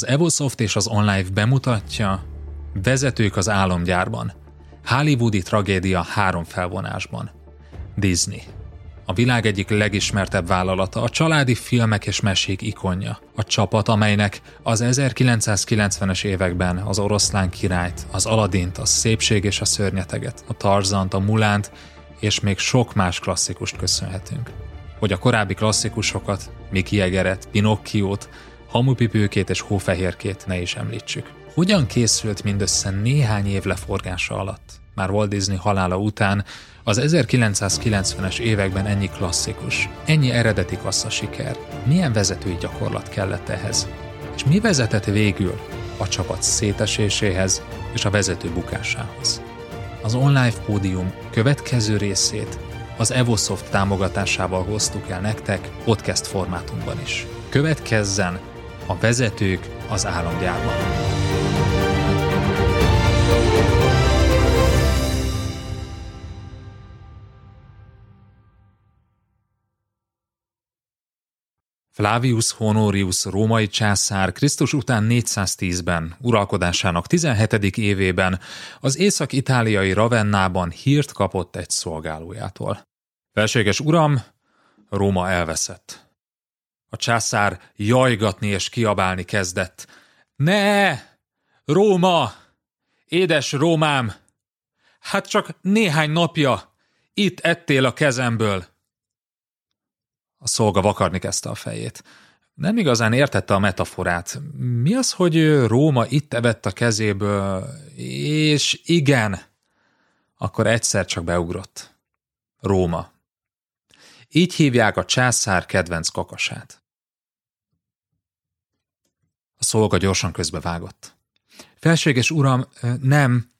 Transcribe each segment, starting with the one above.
Az Evosoft és az OnLive bemutatja Vezetők az álomgyárban. Hollywoodi tragédia három felvonásban. Disney. A világ egyik legismertebb vállalata, a családi filmek és mesék ikonja. A csapat, amelynek az 1990-es években az oroszlán királyt, az Aladint, a szépség és a szörnyeteget, a Tarzant, a Mulánt és még sok más klasszikust köszönhetünk. Hogy a korábbi klasszikusokat, Mickey Egeret, Pinocchiót, Hamupipőkét és Hófehérkét ne is említsük. Hogyan készült mindössze néhány év leforgása alatt? Már Walt Disney halála után az 1990-es években ennyi klasszikus, ennyi eredeti kassza siker. Milyen vezetői gyakorlat kellett ehhez? És mi vezetett végül a csapat széteséséhez és a vezető bukásához? Az online pódium következő részét az Evosoft támogatásával hoztuk el nektek podcast formátumban is. Következzen a vezetők az államgyárban. Flavius Honorius római császár Krisztus után 410-ben, uralkodásának 17. évében az észak-itáliai Ravennában hírt kapott egy szolgálójától. Felséges uram, Róma elveszett. A császár jajgatni és kiabálni kezdett. Ne! Róma! Édes Rómám! Hát csak néhány napja itt ettél a kezemből. A szolga vakarni kezdte a fejét. Nem igazán értette a metaforát. Mi az, hogy Róma itt evett a kezéből, és igen, akkor egyszer csak beugrott. Róma. Így hívják a császár kedvenc kakasát. A szolga gyorsan közbevágott. Felséges uram, nem,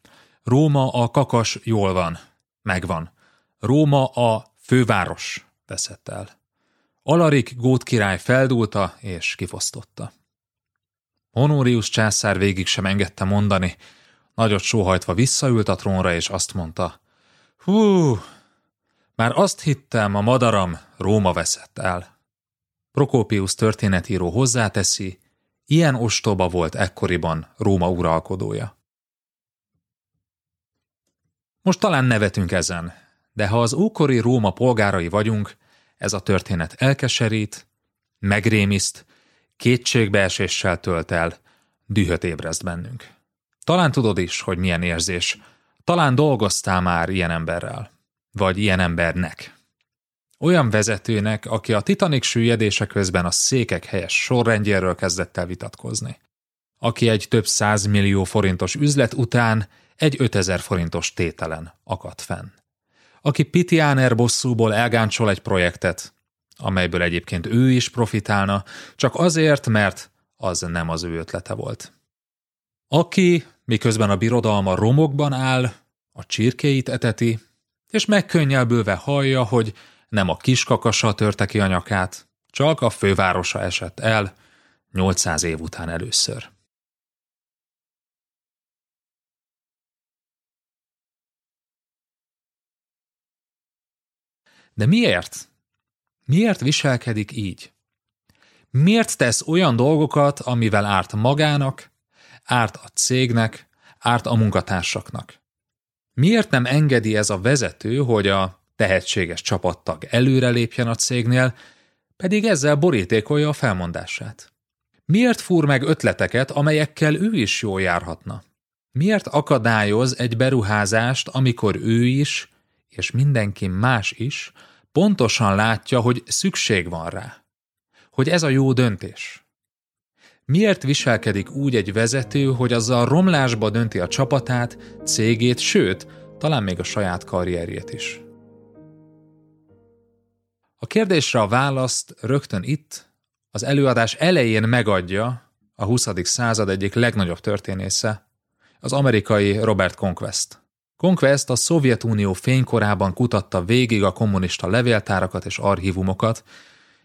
Róma a kakas jól van, megvan. Róma a főváros veszett el. Alarik gót király feldúlta és kifosztotta. Honorius császár végig sem engedte mondani, nagyot sóhajtva visszaült a trónra és azt mondta, hú, már azt hittem, a madaram Róma veszett el. Prokópius történetíró hozzáteszi, ilyen ostoba volt ekkoriban Róma uralkodója. Most talán nevetünk ezen, de ha az ókori Róma polgárai vagyunk, ez a történet elkeserít, megrémiszt, kétségbeeséssel tölt el, dühöt ébreszt bennünk. Talán tudod is, hogy milyen érzés. Talán dolgoztál már ilyen emberrel. Vagy ilyen embernek. Olyan vezetőnek, aki a Titanic süllyedése közben a székek helyes sorrendjéről kezdett el vitatkozni. Aki egy több millió forintos üzlet után egy 5000 forintos tételen akadt fenn aki Pitiáner bosszúból elgáncsol egy projektet, amelyből egyébként ő is profitálna, csak azért, mert az nem az ő ötlete volt. Aki, miközben a birodalma romokban áll, a csirkéit eteti, és megkönnyelbülve hallja, hogy nem a kiskakasa törte ki a csak a fővárosa esett el 800 év után először. De miért? Miért viselkedik így? Miért tesz olyan dolgokat, amivel árt magának, árt a cégnek, árt a munkatársaknak? Miért nem engedi ez a vezető, hogy a tehetséges csapattag előrelépjen a cégnél, pedig ezzel borítékolja a felmondását? Miért fúr meg ötleteket, amelyekkel ő is jól járhatna? Miért akadályoz egy beruházást, amikor ő is, és mindenki más is pontosan látja, hogy szükség van rá, hogy ez a jó döntés. Miért viselkedik úgy egy vezető, hogy azzal romlásba dönti a csapatát, cégét, sőt, talán még a saját karrierjét is? A kérdésre a választ rögtön itt, az előadás elején megadja a 20. század egyik legnagyobb történésze, az amerikai Robert Conquest. Conquest a Szovjetunió fénykorában kutatta végig a kommunista levéltárakat és archívumokat,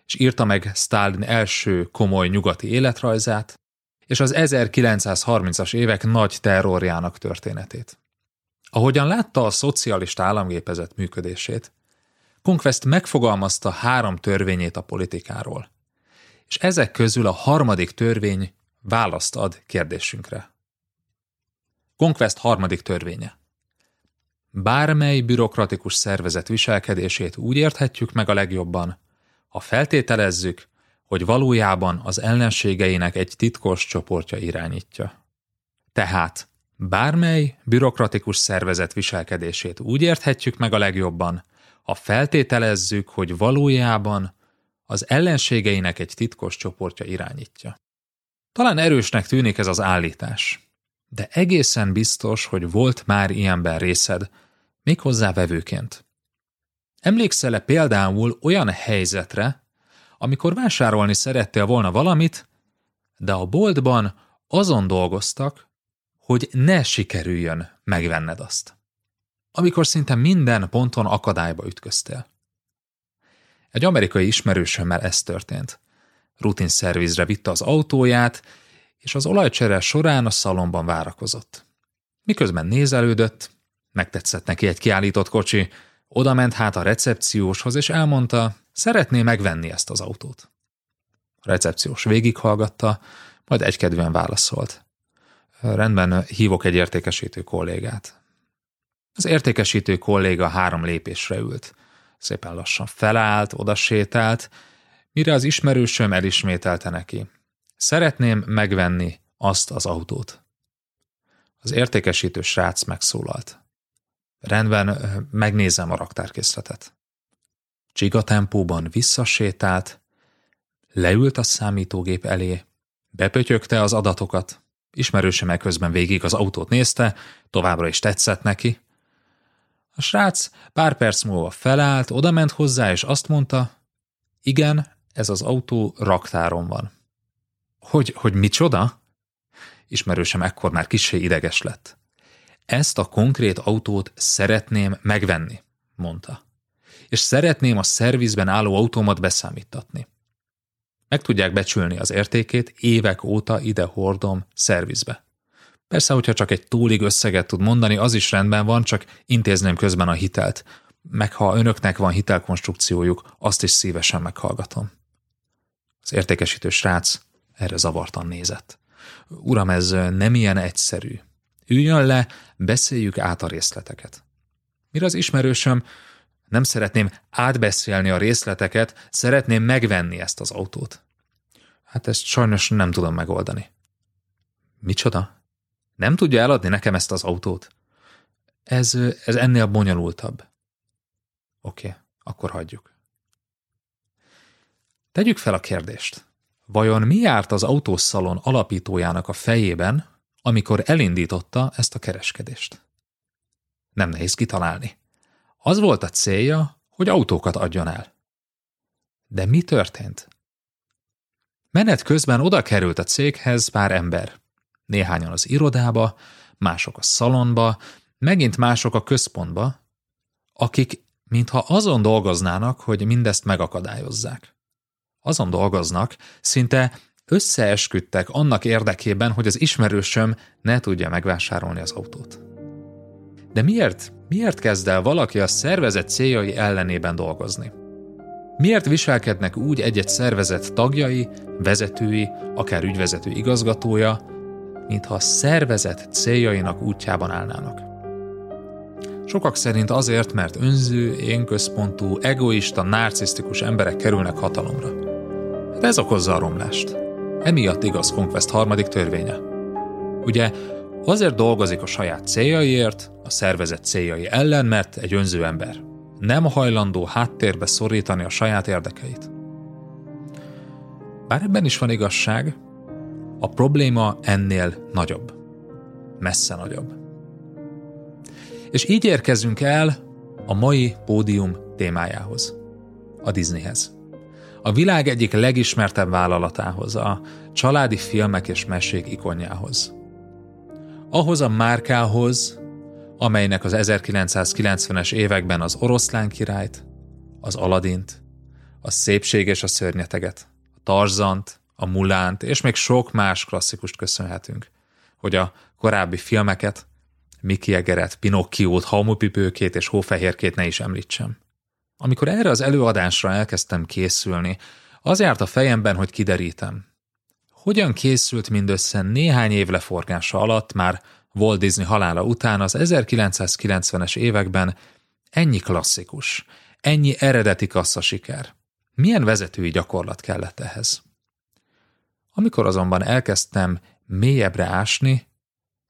és írta meg Stalin első komoly nyugati életrajzát, és az 1930-as évek nagy terrorjának történetét. Ahogyan látta a szocialista államgépezet működését, Conquest megfogalmazta három törvényét a politikáról, és ezek közül a harmadik törvény választ ad kérdésünkre. Conquest harmadik törvénye. Bármely bürokratikus szervezet viselkedését úgy érthetjük meg a legjobban, ha feltételezzük, hogy valójában az ellenségeinek egy titkos csoportja irányítja. Tehát bármely bürokratikus szervezet viselkedését úgy érthetjük meg a legjobban, ha feltételezzük, hogy valójában az ellenségeinek egy titkos csoportja irányítja. Talán erősnek tűnik ez az állítás, de egészen biztos, hogy volt már ilyenben részed, méghozzá vevőként. Emlékszel-e például olyan helyzetre, amikor vásárolni szerettél volna valamit, de a boltban azon dolgoztak, hogy ne sikerüljön megvenned azt. Amikor szinte minden ponton akadályba ütköztél. Egy amerikai ismerősömmel ez történt. Rutin szervizre vitte az autóját, és az olajcsere során a szalomban várakozott. Miközben nézelődött, megtetszett neki egy kiállított kocsi, oda ment hát a recepcióshoz, és elmondta, szeretné megvenni ezt az autót. A recepciós végighallgatta, majd egykedvűen válaszolt. Rendben, hívok egy értékesítő kollégát. Az értékesítő kolléga három lépésre ült. Szépen lassan felállt, odasétált, mire az ismerősöm elismételte neki. Szeretném megvenni azt az autót. Az értékesítő srác megszólalt. Rendben, megnézem a raktárkészletet. Csiga tempóban visszasétált, leült a számítógép elé, bepötyögte az adatokat, ismerőse közben végig az autót nézte, továbbra is tetszett neki. A srác pár perc múlva felállt, odament hozzá, és azt mondta, igen, ez az autó raktáron van. Hogy, hogy micsoda? Ismerősem ekkor már kissé ideges lett. Ezt a konkrét autót szeretném megvenni, mondta. És szeretném a szervizben álló autómat beszámítatni. Meg tudják becsülni az értékét, évek óta ide hordom szervizbe. Persze, hogyha csak egy túlig összeget tud mondani, az is rendben van, csak intézném közben a hitelt. Meg ha önöknek van hitelkonstrukciójuk, azt is szívesen meghallgatom. Az értékesítő srác erre zavartan nézett. Uram, ez nem ilyen egyszerű. Üljön le, beszéljük át a részleteket. Mire az ismerősöm, nem szeretném átbeszélni a részleteket, szeretném megvenni ezt az autót. Hát ezt sajnos nem tudom megoldani. Micsoda? Nem tudja eladni nekem ezt az autót? Ez, ez ennél bonyolultabb. Oké, akkor hagyjuk. Tegyük fel a kérdést. Vajon mi járt az autószalon alapítójának a fejében, amikor elindította ezt a kereskedést? Nem nehéz kitalálni. Az volt a célja, hogy autókat adjon el. De mi történt? Menet közben oda került a céghez pár ember. Néhányan az irodába, mások a szalonba, megint mások a központba, akik mintha azon dolgoznának, hogy mindezt megakadályozzák. Azon dolgoznak, szinte összeesküdtek annak érdekében, hogy az ismerősöm ne tudja megvásárolni az autót. De miért, miért kezd el valaki a szervezet céljai ellenében dolgozni? Miért viselkednek úgy egy-egy szervezet tagjai, vezetői, akár ügyvezető igazgatója, mintha a szervezet céljainak útjában állnának? Sokak szerint azért, mert önző, énközpontú, egoista, narcisztikus emberek kerülnek hatalomra. Hát ez okozza a romlást. Emiatt igaz Conquest harmadik törvénye. Ugye azért dolgozik a saját céljaiért, a szervezet céljai ellen, mert egy önző ember. Nem hajlandó háttérbe szorítani a saját érdekeit. Bár ebben is van igazság, a probléma ennél nagyobb. Messze nagyobb. És így érkezünk el a mai pódium témájához, a Disneyhez a világ egyik legismertebb vállalatához, a családi filmek és mesék ikonjához. Ahhoz a márkához, amelynek az 1990-es években az oroszlán királyt, az Aladint, a szépség és a szörnyeteget, a Tarzant, a Mulánt és még sok más klasszikust köszönhetünk, hogy a korábbi filmeket, Mickey Egeret, Pinocchiót, Haumupipőkét és Hófehérkét ne is említsem. Amikor erre az előadásra elkezdtem készülni, az járt a fejemben, hogy kiderítem. hogyan készült mindössze néhány év leforgása alatt már Walt Disney halála után az 1990-es években ennyi klasszikus, ennyi eredeti kassza siker. Milyen vezetői gyakorlat kellett ehhez? Amikor azonban elkezdtem mélyebbre ásni,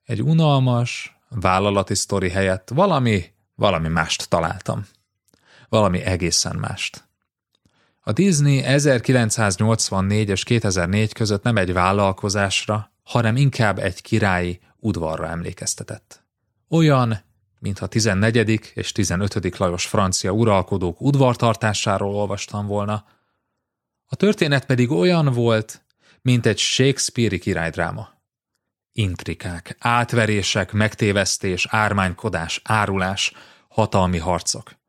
egy unalmas, vállalati sztori helyett valami, valami mást találtam. Valami egészen mást. A Disney 1984 és 2004 között nem egy vállalkozásra, hanem inkább egy királyi udvarra emlékeztetett. Olyan, mintha 14. és 15. Lajos francia uralkodók udvartartásáról olvastam volna. A történet pedig olyan volt, mint egy Shakespeare-i királydráma. Intrikák, átverések, megtévesztés, ármánykodás, árulás, hatalmi harcok.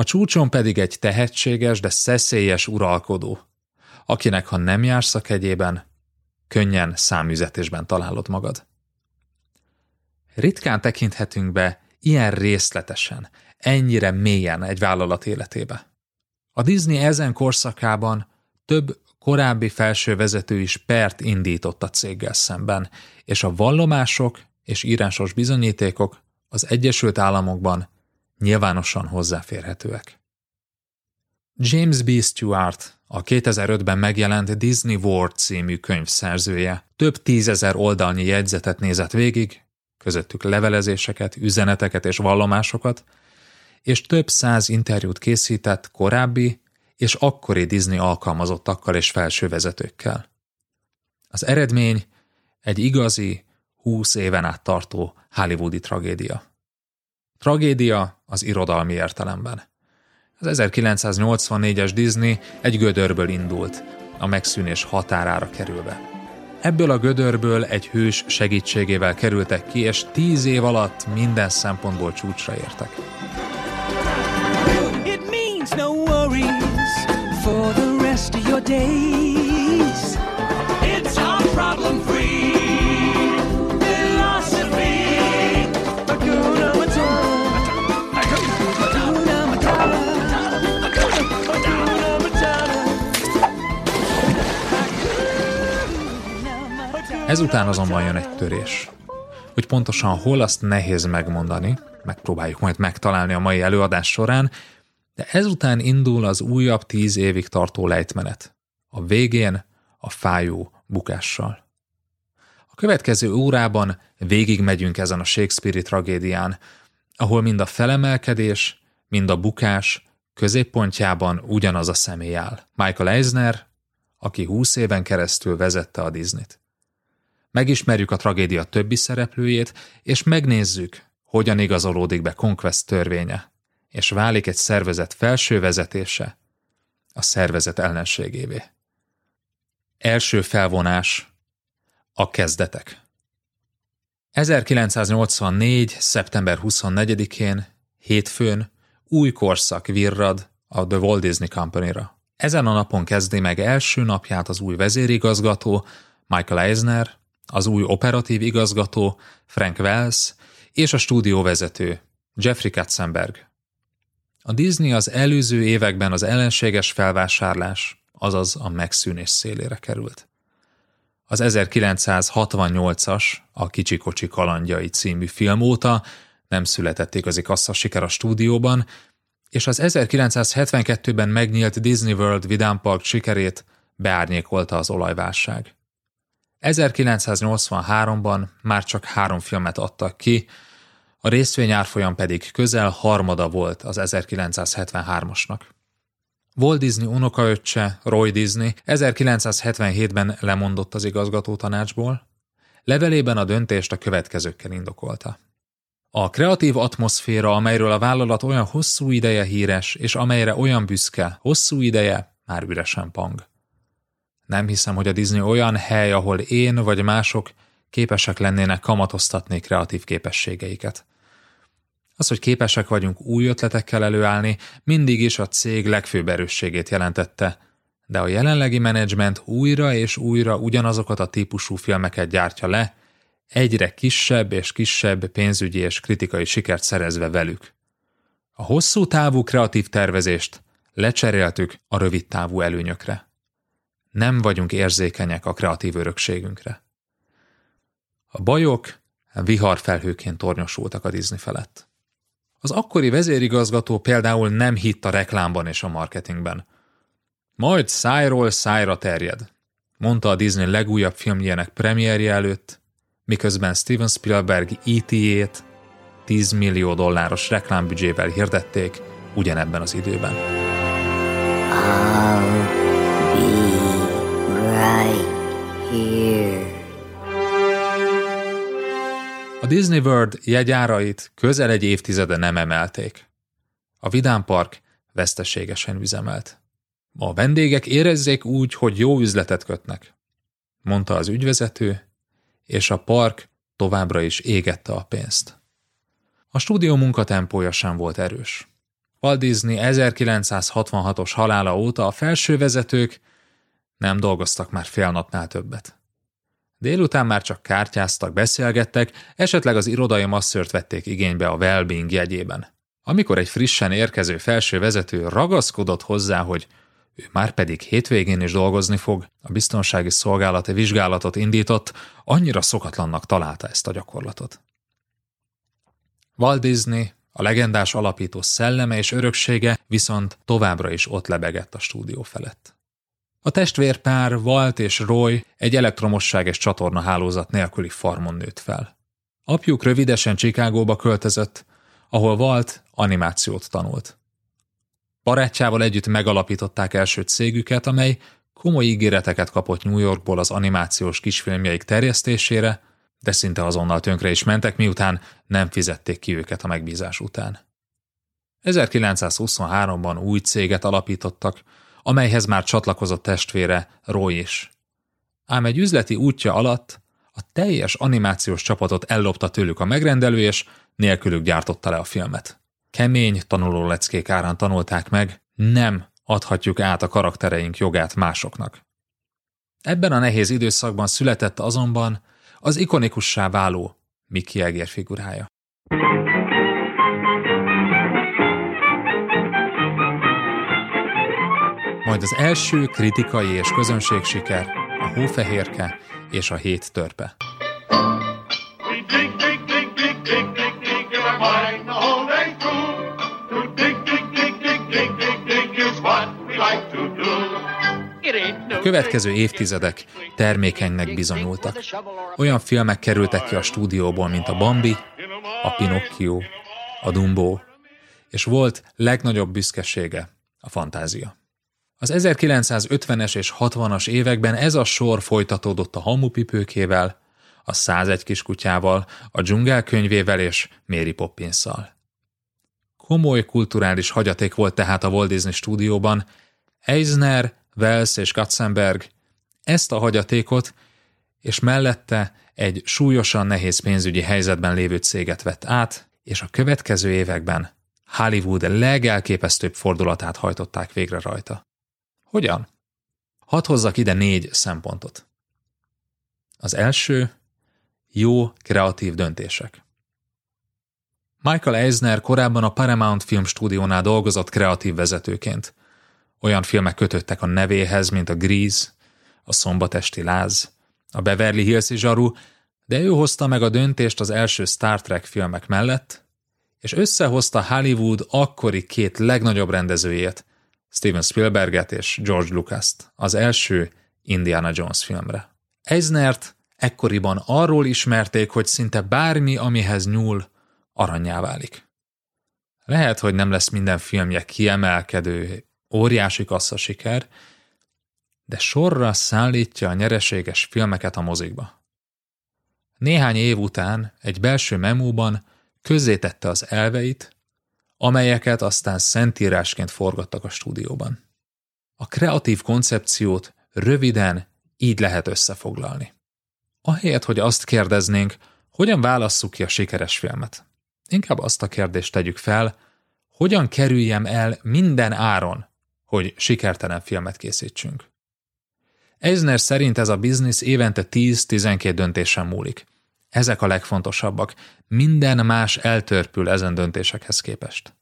A csúcson pedig egy tehetséges, de szeszélyes uralkodó, akinek ha nem jársz a kegyében, könnyen számüzetésben találod magad. Ritkán tekinthetünk be ilyen részletesen, ennyire mélyen egy vállalat életébe. A Disney ezen korszakában több korábbi felső vezető is pert indított a céggel szemben, és a vallomások és írásos bizonyítékok az Egyesült Államokban nyilvánosan hozzáférhetőek. James B. Stewart, a 2005-ben megjelent Disney World című könyv szerzője, több tízezer oldalnyi jegyzetet nézett végig, közöttük levelezéseket, üzeneteket és vallomásokat, és több száz interjút készített korábbi és akkori Disney alkalmazottakkal és felsővezetőkkel. Az eredmény egy igazi, húsz éven át tartó hollywoodi tragédia. Tragédia az irodalmi értelemben. Az 1984-es Disney egy gödörből indult, a megszűnés határára kerülve. Ebből a gödörből egy hős segítségével kerültek ki, és tíz év alatt minden szempontból csúcsra értek. It means no worries for the rest of your days. It's our problem Ezután azonban jön egy törés. Hogy pontosan hol azt nehéz megmondani, megpróbáljuk majd megtalálni a mai előadás során, de ezután indul az újabb tíz évig tartó lejtmenet. A végén a fájó bukással. A következő órában végig megyünk ezen a Shakespeare-i tragédián, ahol mind a felemelkedés, mind a bukás középpontjában ugyanaz a személy áll. Michael Eisner, aki húsz éven keresztül vezette a Disney-t. Megismerjük a tragédia többi szereplőjét, és megnézzük, hogyan igazolódik be Conquest törvénye, és válik egy szervezet felső vezetése a szervezet ellenségévé. Első felvonás a kezdetek. 1984. szeptember 24-én, hétfőn új korszak virrad a The Walt Disney Company-ra. Ezen a napon kezdi meg első napját az új vezérigazgató, Michael Eisner, az új operatív igazgató Frank Wells és a stúdióvezető Jeffrey Katzenberg. A Disney az előző években az ellenséges felvásárlás, azaz a megszűnés szélére került. Az 1968-as, a Kicsikocsi kalandjai című film óta nem született igazi kassza siker a stúdióban, és az 1972-ben megnyílt Disney World Vidám Park sikerét beárnyékolta az olajválság. 1983-ban már csak három filmet adtak ki, a részvény árfolyam pedig közel harmada volt az 1973-asnak. Walt Disney unokaöccse, Roy Disney 1977-ben lemondott az igazgató tanácsból, levelében a döntést a következőkkel indokolta. A kreatív atmoszféra, amelyről a vállalat olyan hosszú ideje híres, és amelyre olyan büszke, hosszú ideje már üresen pang. Nem hiszem, hogy a Disney olyan hely, ahol én vagy mások képesek lennének kamatoztatni kreatív képességeiket. Az, hogy képesek vagyunk új ötletekkel előállni, mindig is a cég legfőbb erősségét jelentette, de a jelenlegi menedzsment újra és újra ugyanazokat a típusú filmeket gyártja le, egyre kisebb és kisebb pénzügyi és kritikai sikert szerezve velük. A hosszú távú kreatív tervezést lecseréltük a rövid távú előnyökre. Nem vagyunk érzékenyek a kreatív örökségünkre. A bajok viharfelhőként tornyosultak a Disney felett. Az akkori vezérigazgató például nem hitt a reklámban és a marketingben. Majd szájról szájra terjed, mondta a Disney legújabb filmjének premierje előtt, miközben Steven Spielberg E.T.-ét 10 millió dolláros reklámbüdzsével hirdették ugyanebben az időben. Be right here. A Disney World jegyárait közel egy évtizede nem emelték. A Vidám Park veszteségesen üzemelt. A vendégek érezzék úgy, hogy jó üzletet kötnek, mondta az ügyvezető, és a park továbbra is égette a pénzt. A stúdió munkatempója sem volt erős. Walt Disney 1966-os halála óta a felső vezetők nem dolgoztak már fél napnál többet. Délután már csak kártyáztak, beszélgettek, esetleg az irodai masszört vették igénybe a well-being jegyében. Amikor egy frissen érkező felső vezető ragaszkodott hozzá, hogy ő már pedig hétvégén is dolgozni fog, a biztonsági szolgálati vizsgálatot indított, annyira szokatlannak találta ezt a gyakorlatot. Walt Disney, a legendás alapító szelleme és öröksége viszont továbbra is ott lebegett a stúdió felett. A testvérpár Walt és Roy egy elektromosság és csatorna hálózat nélküli farmon nőtt fel. Apjuk rövidesen Chicagóba költözött, ahol Walt animációt tanult. Barátjával együtt megalapították első cégüket, amely komoly ígéreteket kapott New Yorkból az animációs kisfilmjeik terjesztésére, de szinte azonnal tönkre is mentek, miután nem fizették ki őket a megbízás után. 1923-ban új céget alapítottak, amelyhez már csatlakozott testvére Roy is. Ám egy üzleti útja alatt a teljes animációs csapatot ellopta tőlük a megrendelő, és nélkülük gyártotta le a filmet. Kemény tanuló leckék árán tanulták meg, nem adhatjuk át a karaktereink jogát másoknak. Ebben a nehéz időszakban született azonban az ikonikussá váló Mickey Egér figurája. Majd az első kritikai és közönségsiker, a Hófehérke és a Hét törpe. Következő évtizedek termékenynek bizonyultak. Olyan filmek kerültek ki a stúdióból, mint a Bambi, a Pinocchio, a Dumbo, és volt legnagyobb büszkesége a fantázia. Az 1950-es és 60-as években ez a sor folytatódott a Hamupipőkével, a 101 kiskutyával, a dzsungel könyvével és Mary Poppinszal. Komoly kulturális hagyaték volt tehát a Walt Disney stúdióban, Eisner, Wells és Katzenberg ezt a hagyatékot, és mellette egy súlyosan nehéz pénzügyi helyzetben lévő céget vett át, és a következő években Hollywood legelképesztőbb fordulatát hajtották végre rajta. Hogyan? Hadd hozzak ide négy szempontot. Az első, jó kreatív döntések. Michael Eisner korábban a Paramount Film stúdiónál dolgozott kreatív vezetőként. Olyan filmek kötöttek a nevéhez, mint a Grease, a Szombatesti Láz, a Beverly Hills zsaru, de ő hozta meg a döntést az első Star Trek filmek mellett, és összehozta Hollywood akkori két legnagyobb rendezőjét, Steven Spielberget és George Lucas-t az első Indiana Jones filmre. Eisnert ekkoriban arról ismerték, hogy szinte bármi, amihez nyúl, aranyá válik. Lehet, hogy nem lesz minden filmje kiemelkedő, óriási kassza siker, de sorra szállítja a nyereséges filmeket a mozikba. Néhány év után egy belső memóban közzétette az elveit, amelyeket aztán szentírásként forgattak a stúdióban. A kreatív koncepciót röviden így lehet összefoglalni. Ahelyett, hogy azt kérdeznénk, hogyan válasszuk ki a sikeres filmet. Inkább azt a kérdést tegyük fel, hogyan kerüljem el minden áron, hogy sikertelen filmet készítsünk. Eisner szerint ez a biznisz évente 10-12 döntésen múlik. Ezek a legfontosabbak. Minden más eltörpül ezen döntésekhez képest.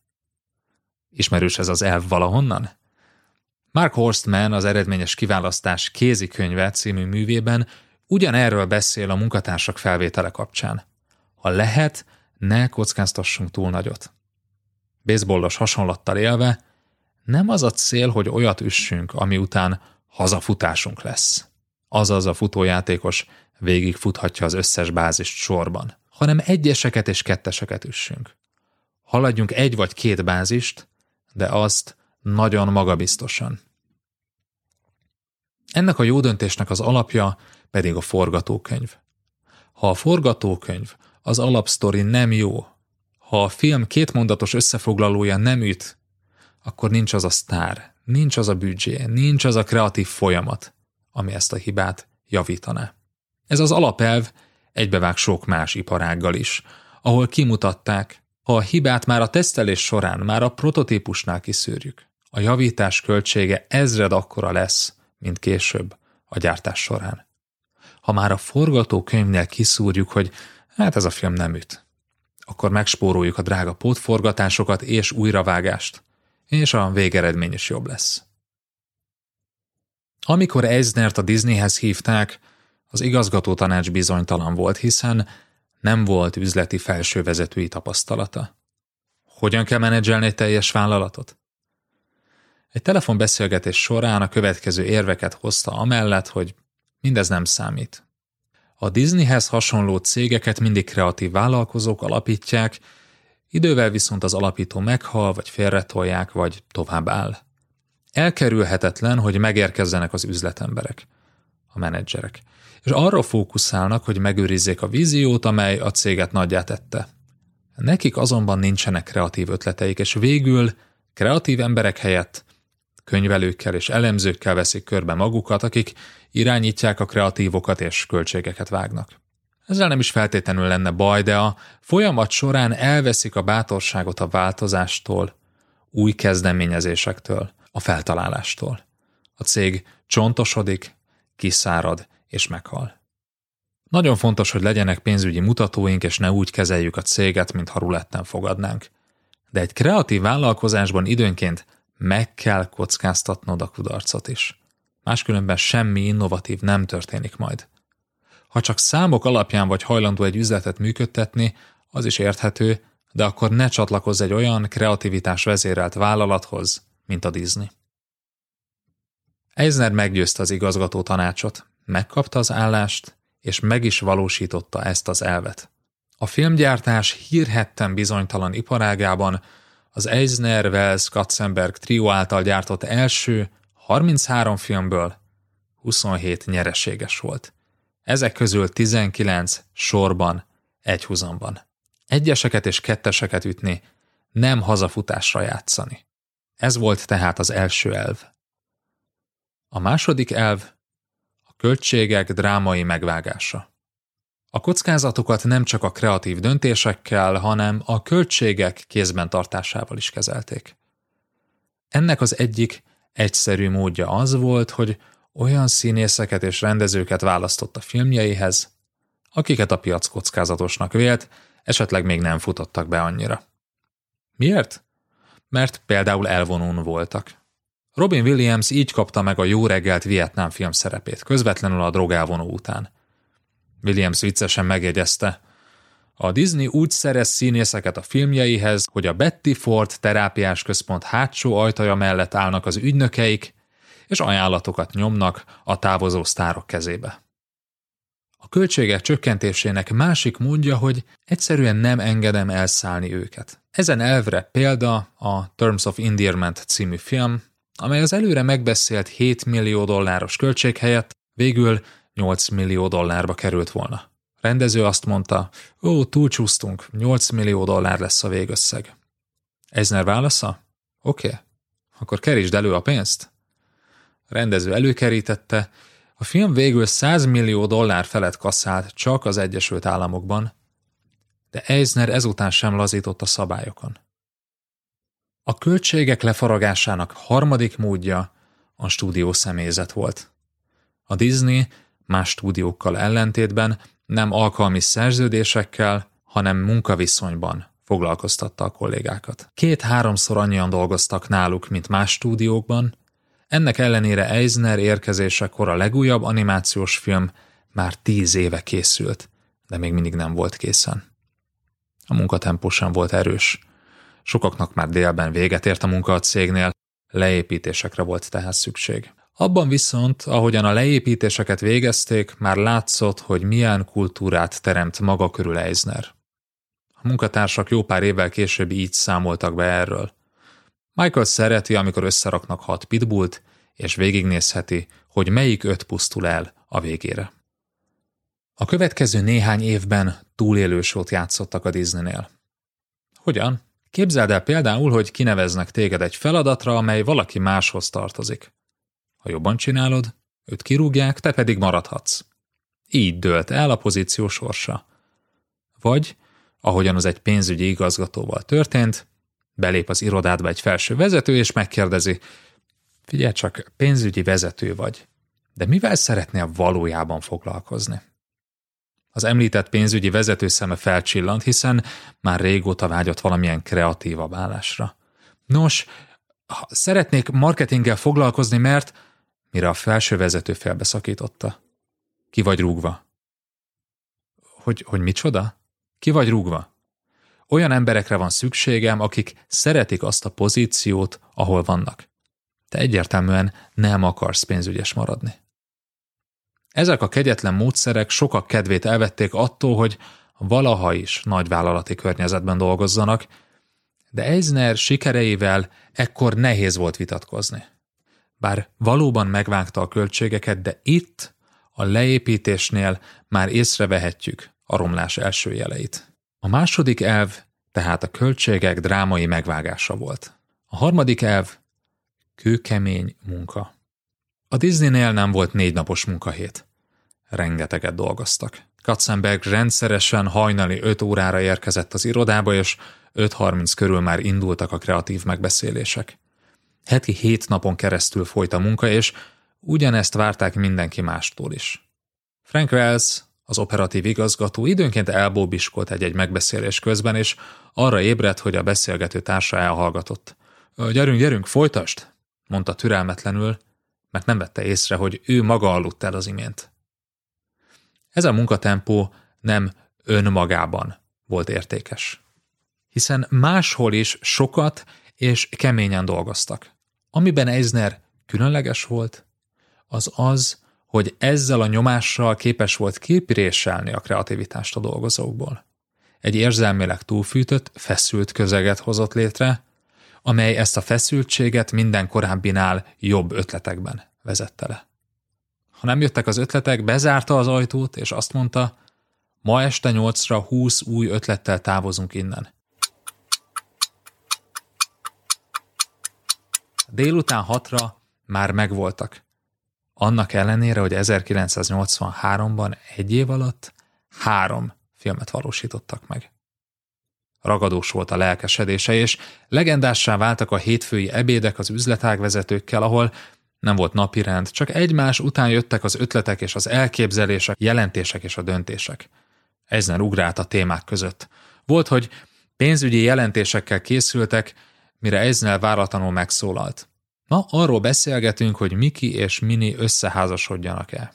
Ismerős ez az elv valahonnan? Mark Horstman az eredményes kiválasztás kézikönyve című művében ugyanerről beszél a munkatársak felvétele kapcsán. Ha lehet, ne kockáztassunk túl nagyot. Baseballos hasonlattal élve, nem az a cél, hogy olyat üssünk, ami után hazafutásunk lesz. Azaz a futójátékos végigfuthatja az összes bázist sorban, hanem egyeseket és ketteseket üssünk. Haladjunk egy vagy két bázist, de azt nagyon magabiztosan. Ennek a jó döntésnek az alapja pedig a forgatókönyv. Ha a forgatókönyv, az alapsztori nem jó, ha a film kétmondatos összefoglalója nem üt, akkor nincs az a sztár, nincs az a büdzsé, nincs az a kreatív folyamat, ami ezt a hibát javítaná. Ez az alapelv egybevág sok más iparággal is, ahol kimutatták, ha a hibát már a tesztelés során, már a prototípusnál kiszűrjük, a javítás költsége ezred akkora lesz, mint később a gyártás során. Ha már a forgatókönyvnél kiszúrjuk, hogy hát ez a film nem üt, akkor megspóroljuk a drága pótforgatásokat és újravágást, és a végeredmény is jobb lesz. Amikor Eisnert a Disneyhez hívták, az igazgató tanács bizonytalan volt, hiszen nem volt üzleti felsővezetői tapasztalata. Hogyan kell menedzselni egy teljes vállalatot? Egy telefonbeszélgetés során a következő érveket hozta amellett, hogy mindez nem számít. A Disneyhez hasonló cégeket mindig kreatív vállalkozók alapítják, idővel viszont az alapító meghal, vagy félretolják, vagy tovább áll. Elkerülhetetlen, hogy megérkezzenek az üzletemberek, a menedzserek, és arra fókuszálnak, hogy megőrizzék a víziót, amely a céget nagyjá tette. Nekik azonban nincsenek kreatív ötleteik, és végül kreatív emberek helyett könyvelőkkel és elemzőkkel veszik körbe magukat, akik irányítják a kreatívokat és költségeket vágnak. Ezzel nem is feltétlenül lenne baj, de a folyamat során elveszik a bátorságot a változástól, új kezdeményezésektől, a feltalálástól. A cég csontosodik, kiszárad és meghal. Nagyon fontos, hogy legyenek pénzügyi mutatóink, és ne úgy kezeljük a céget, mintha ruletten fogadnánk. De egy kreatív vállalkozásban időnként meg kell kockáztatnod a kudarcot is. Máskülönben semmi innovatív nem történik majd. Ha csak számok alapján vagy hajlandó egy üzletet működtetni, az is érthető, de akkor ne csatlakozz egy olyan kreativitás vezérelt vállalathoz, mint a Disney. Eisner meggyőzte az igazgató tanácsot, megkapta az állást, és meg is valósította ezt az elvet. A filmgyártás hírhetten bizonytalan iparágában az Eisner Wells Katzenberg trió által gyártott első 33 filmből 27 nyereséges volt. Ezek közül 19 sorban, egyhuzamban. Egyeseket és ketteseket ütni, nem hazafutásra játszani. Ez volt tehát az első elv. A második elv költségek drámai megvágása. A kockázatokat nem csak a kreatív döntésekkel, hanem a költségek kézben tartásával is kezelték. Ennek az egyik egyszerű módja az volt, hogy olyan színészeket és rendezőket választott a filmjeihez, akiket a piac kockázatosnak vélt, esetleg még nem futottak be annyira. Miért? Mert például elvonón voltak. Robin Williams így kapta meg a Jó reggelt Vietnám film szerepét, közvetlenül a drogálvonó után. Williams viccesen megjegyezte, a Disney úgy szerez színészeket a filmjeihez, hogy a Betty Ford terápiás központ hátsó ajtaja mellett állnak az ügynökeik, és ajánlatokat nyomnak a távozó sztárok kezébe. A költségek csökkentésének másik módja, hogy egyszerűen nem engedem elszállni őket. Ezen elvre példa a Terms of Endearment című film, amely az előre megbeszélt 7 millió dolláros költség helyett végül 8 millió dollárba került volna. Rendező azt mondta, ó, túlcsúsztunk, 8 millió dollár lesz a végösszeg. Eisner válasza? Oké, okay. akkor kerítsd elő a pénzt. Rendező előkerítette, a film végül 100 millió dollár felett kasszált csak az Egyesült Államokban, de Eisner ezután sem lazított a szabályokon. A költségek lefaragásának harmadik módja a stúdió személyzet volt. A Disney más stúdiókkal ellentétben nem alkalmi szerződésekkel, hanem munkaviszonyban foglalkoztatta a kollégákat. Két-háromszor annyian dolgoztak náluk, mint más stúdiókban, Ennek ellenére Eisner érkezésekor a legújabb animációs film már tíz éve készült, de még mindig nem volt készen. A munkatempó sem volt erős. Sokaknak már délben véget ért a munka a cégnél, leépítésekre volt tehát szükség. Abban viszont, ahogyan a leépítéseket végezték, már látszott, hogy milyen kultúrát teremt maga körül Eisner. A munkatársak jó pár évvel később így számoltak be erről. Michael szereti, amikor összeraknak hat pitbullt, és végignézheti, hogy melyik öt pusztul el a végére. A következő néhány évben túlélősót játszottak a Disneynél. Hogyan? Képzeld el például, hogy kineveznek téged egy feladatra, amely valaki máshoz tartozik. Ha jobban csinálod, őt kirúgják, te pedig maradhatsz. Így dőlt el a pozíció sorsa. Vagy, ahogyan az egy pénzügyi igazgatóval történt, belép az irodádba egy felső vezető, és megkérdezi, figyelj csak, pénzügyi vezető vagy, de mivel szeretnél valójában foglalkozni? Az említett pénzügyi vezető szeme felcsillant, hiszen már régóta vágyott valamilyen kreatívabb állásra. Nos, szeretnék marketinggel foglalkozni, mert mire a felső vezető felbeszakította. Ki vagy rúgva? Hogy, hogy micsoda? Ki vagy rúgva? Olyan emberekre van szükségem, akik szeretik azt a pozíciót, ahol vannak. Te egyértelműen nem akarsz pénzügyes maradni. Ezek a kegyetlen módszerek sokak kedvét elvették attól, hogy valaha is nagyvállalati környezetben dolgozzanak, de Eisner sikereivel ekkor nehéz volt vitatkozni. Bár valóban megvágta a költségeket, de itt, a leépítésnél már észrevehetjük a romlás első jeleit. A második elv tehát a költségek drámai megvágása volt. A harmadik elv kőkemény munka. A Disneynél nem volt négy napos munkahét. Rengeteget dolgoztak. Katzenberg rendszeresen hajnali 5 órára érkezett az irodába, és 5.30 körül már indultak a kreatív megbeszélések. Heti hét napon keresztül folyt a munka, és ugyanezt várták mindenki mástól is. Frank Wells, az operatív igazgató időnként elbóbiskolt egy-egy megbeszélés közben, és arra ébredt, hogy a beszélgető társa elhallgatott. Gyerünk, gyerünk, folytast! mondta türelmetlenül, mert nem vette észre, hogy ő maga aludt el az imént. Ez a munkatempó nem önmagában volt értékes. Hiszen máshol is sokat és keményen dolgoztak. Amiben Eisner különleges volt, az az, hogy ezzel a nyomással képes volt kipiréselni a kreativitást a dolgozókból. Egy érzelmileg túlfűtött, feszült közeget hozott létre, amely ezt a feszültséget minden korábbinál jobb ötletekben vezette le. Ha nem jöttek az ötletek, bezárta az ajtót, és azt mondta, ma este nyolcra húsz új ötlettel távozunk innen. Délután hatra már megvoltak. Annak ellenére, hogy 1983-ban egy év alatt három filmet valósítottak meg. Ragadós volt a lelkesedése, és legendássá váltak a hétfői ebédek az üzletágvezetőkkel, ahol nem volt napirend, csak egymás után jöttek az ötletek és az elképzelések, jelentések és a döntések. Ezen ugrált a témák között. Volt, hogy pénzügyi jelentésekkel készültek, mire Eisner váratlanul megszólalt. Ma arról beszélgetünk, hogy Miki és Mini összeházasodjanak-e.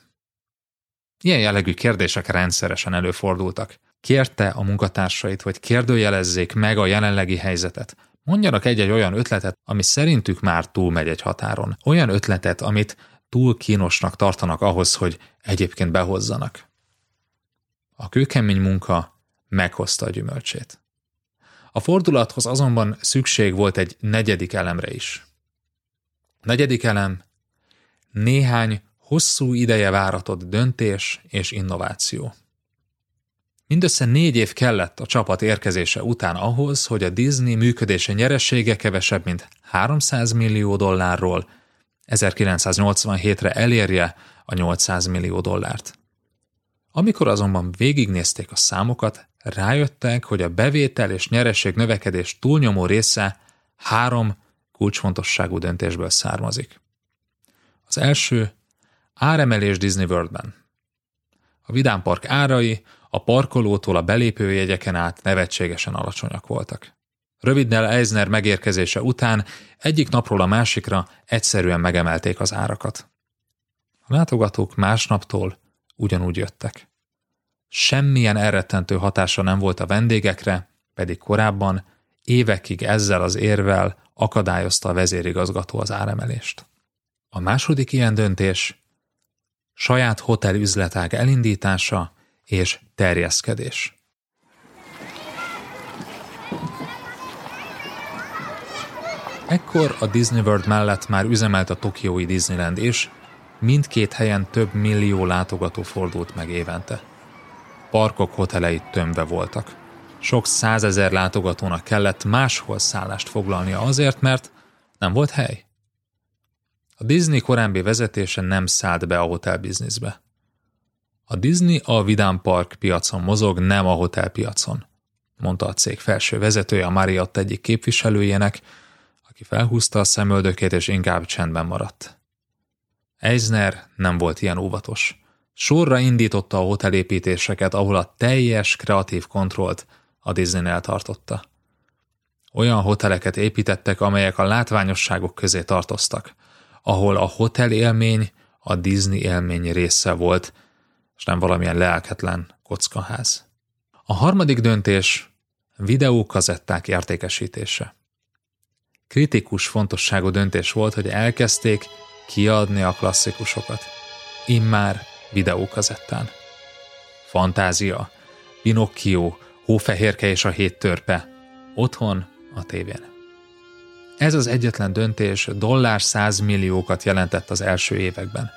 Ilyen jellegű kérdések rendszeresen előfordultak. Kérte a munkatársait, hogy kérdőjelezzék meg a jelenlegi helyzetet. Mondjanak egy-egy olyan ötletet, ami szerintük már túlmegy egy határon. Olyan ötletet, amit túl kínosnak tartanak ahhoz, hogy egyébként behozzanak. A kőkemény munka meghozta a gyümölcsét. A fordulathoz azonban szükség volt egy negyedik elemre is. Negyedik elem néhány hosszú ideje váratott döntés és innováció. Mindössze négy év kellett a csapat érkezése után ahhoz, hogy a Disney működése nyeressége kevesebb, mint 300 millió dollárról 1987-re elérje a 800 millió dollárt. Amikor azonban végignézték a számokat, rájöttek, hogy a bevétel és nyereség növekedés túlnyomó része három kulcsfontosságú döntésből származik. Az első áremelés Disney Worldben. A vidámpark árai a parkolótól a belépőjegyeken át nevetségesen alacsonyak voltak. Röviddel Eisner megérkezése után egyik napról a másikra egyszerűen megemelték az árakat. A látogatók másnaptól ugyanúgy jöttek. Semmilyen elrettentő hatása nem volt a vendégekre, pedig korábban évekig ezzel az érvel akadályozta a vezérigazgató az áremelést. A második ilyen döntés saját hotel üzletág elindítása és terjeszkedés. Ekkor a Disney World mellett már üzemelt a Tokiói Disneyland is, mindkét helyen több millió látogató fordult meg évente. Parkok hotelei tömve voltak. Sok százezer látogatónak kellett máshol szállást foglalnia azért, mert nem volt hely. A Disney korábbi vezetése nem szállt be a hotelbizniszbe. A Disney a Vidám Park piacon mozog, nem a hotelpiacon, mondta a cég felső vezetője a Marriott egyik képviselőjének, aki felhúzta a szemöldökét és inkább csendben maradt. Eisner nem volt ilyen óvatos. Sorra indította a hotelépítéseket, ahol a teljes kreatív kontrollt a Disney tartotta. Olyan hoteleket építettek, amelyek a látványosságok közé tartoztak, ahol a hotel élmény a Disney élmény része volt, és nem valamilyen lelketlen kockaház. A harmadik döntés videókazetták értékesítése. Kritikus fontosságú döntés volt, hogy elkezdték kiadni a klasszikusokat. Immár videókazettán. Fantázia, Pinocchio, Hófehérke és a hét törpe. Otthon a tévén. Ez az egyetlen döntés dollár százmilliókat jelentett az első években.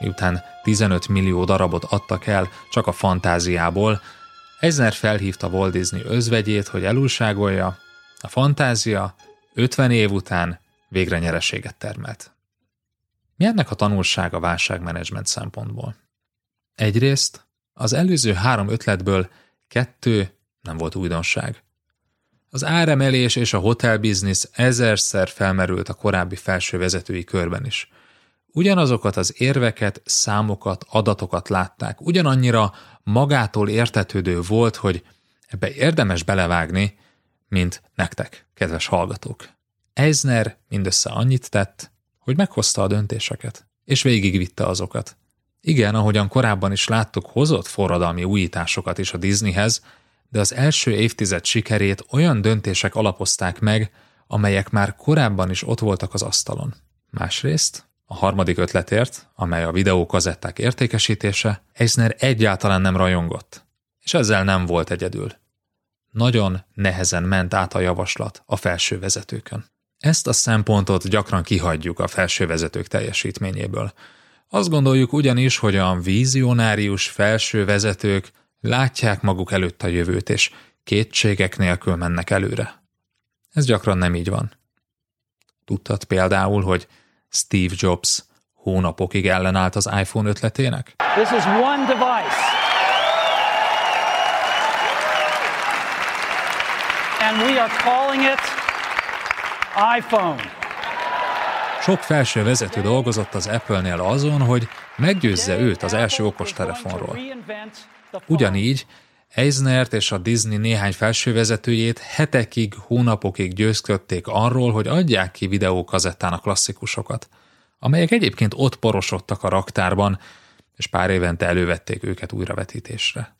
Miután 15 millió darabot adtak el csak a fantáziából, Eisner felhívta Walt Disney özvegyét, hogy elúságolja, a fantázia 50 év után végre nyereséget termelt. Mi ennek a tanulság a válságmenedzsment szempontból? Egyrészt az előző három ötletből kettő nem volt újdonság. Az áremelés és a hotelbiznisz ezerszer felmerült a korábbi felső vezetői körben is. Ugyanazokat az érveket, számokat, adatokat látták. Ugyanannyira magától értetődő volt, hogy ebbe érdemes belevágni, mint nektek, kedves hallgatók. Eisner mindössze annyit tett, hogy meghozta a döntéseket, és végigvitte azokat. Igen, ahogyan korábban is láttuk, hozott forradalmi újításokat is a Disneyhez, de az első évtized sikerét olyan döntések alapozták meg, amelyek már korábban is ott voltak az asztalon. Másrészt, a harmadik ötletért, amely a videókazetták értékesítése, Eisner egyáltalán nem rajongott, és ezzel nem volt egyedül. Nagyon nehezen ment át a javaslat a felső vezetőkön. Ezt a szempontot gyakran kihagyjuk a felső vezetők teljesítményéből. Azt gondoljuk ugyanis, hogy a vízionárius felső vezetők látják maguk előtt a jövőt, és kétségek nélkül mennek előre. Ez gyakran nem így van. Tudtad például, hogy Steve Jobs hónapokig ellenállt az iPhone ötletének? This is one device. And we are calling it iPhone. Sok felső vezető dolgozott az Apple-nél azon, hogy meggyőzze őt az első okostelefonról. Ugyanígy Eisnert és a Disney néhány felsővezetőjét hetekig, hónapokig győzködték arról, hogy adják ki videókazettán a klasszikusokat, amelyek egyébként ott porosodtak a raktárban, és pár évente elővették őket újravetítésre.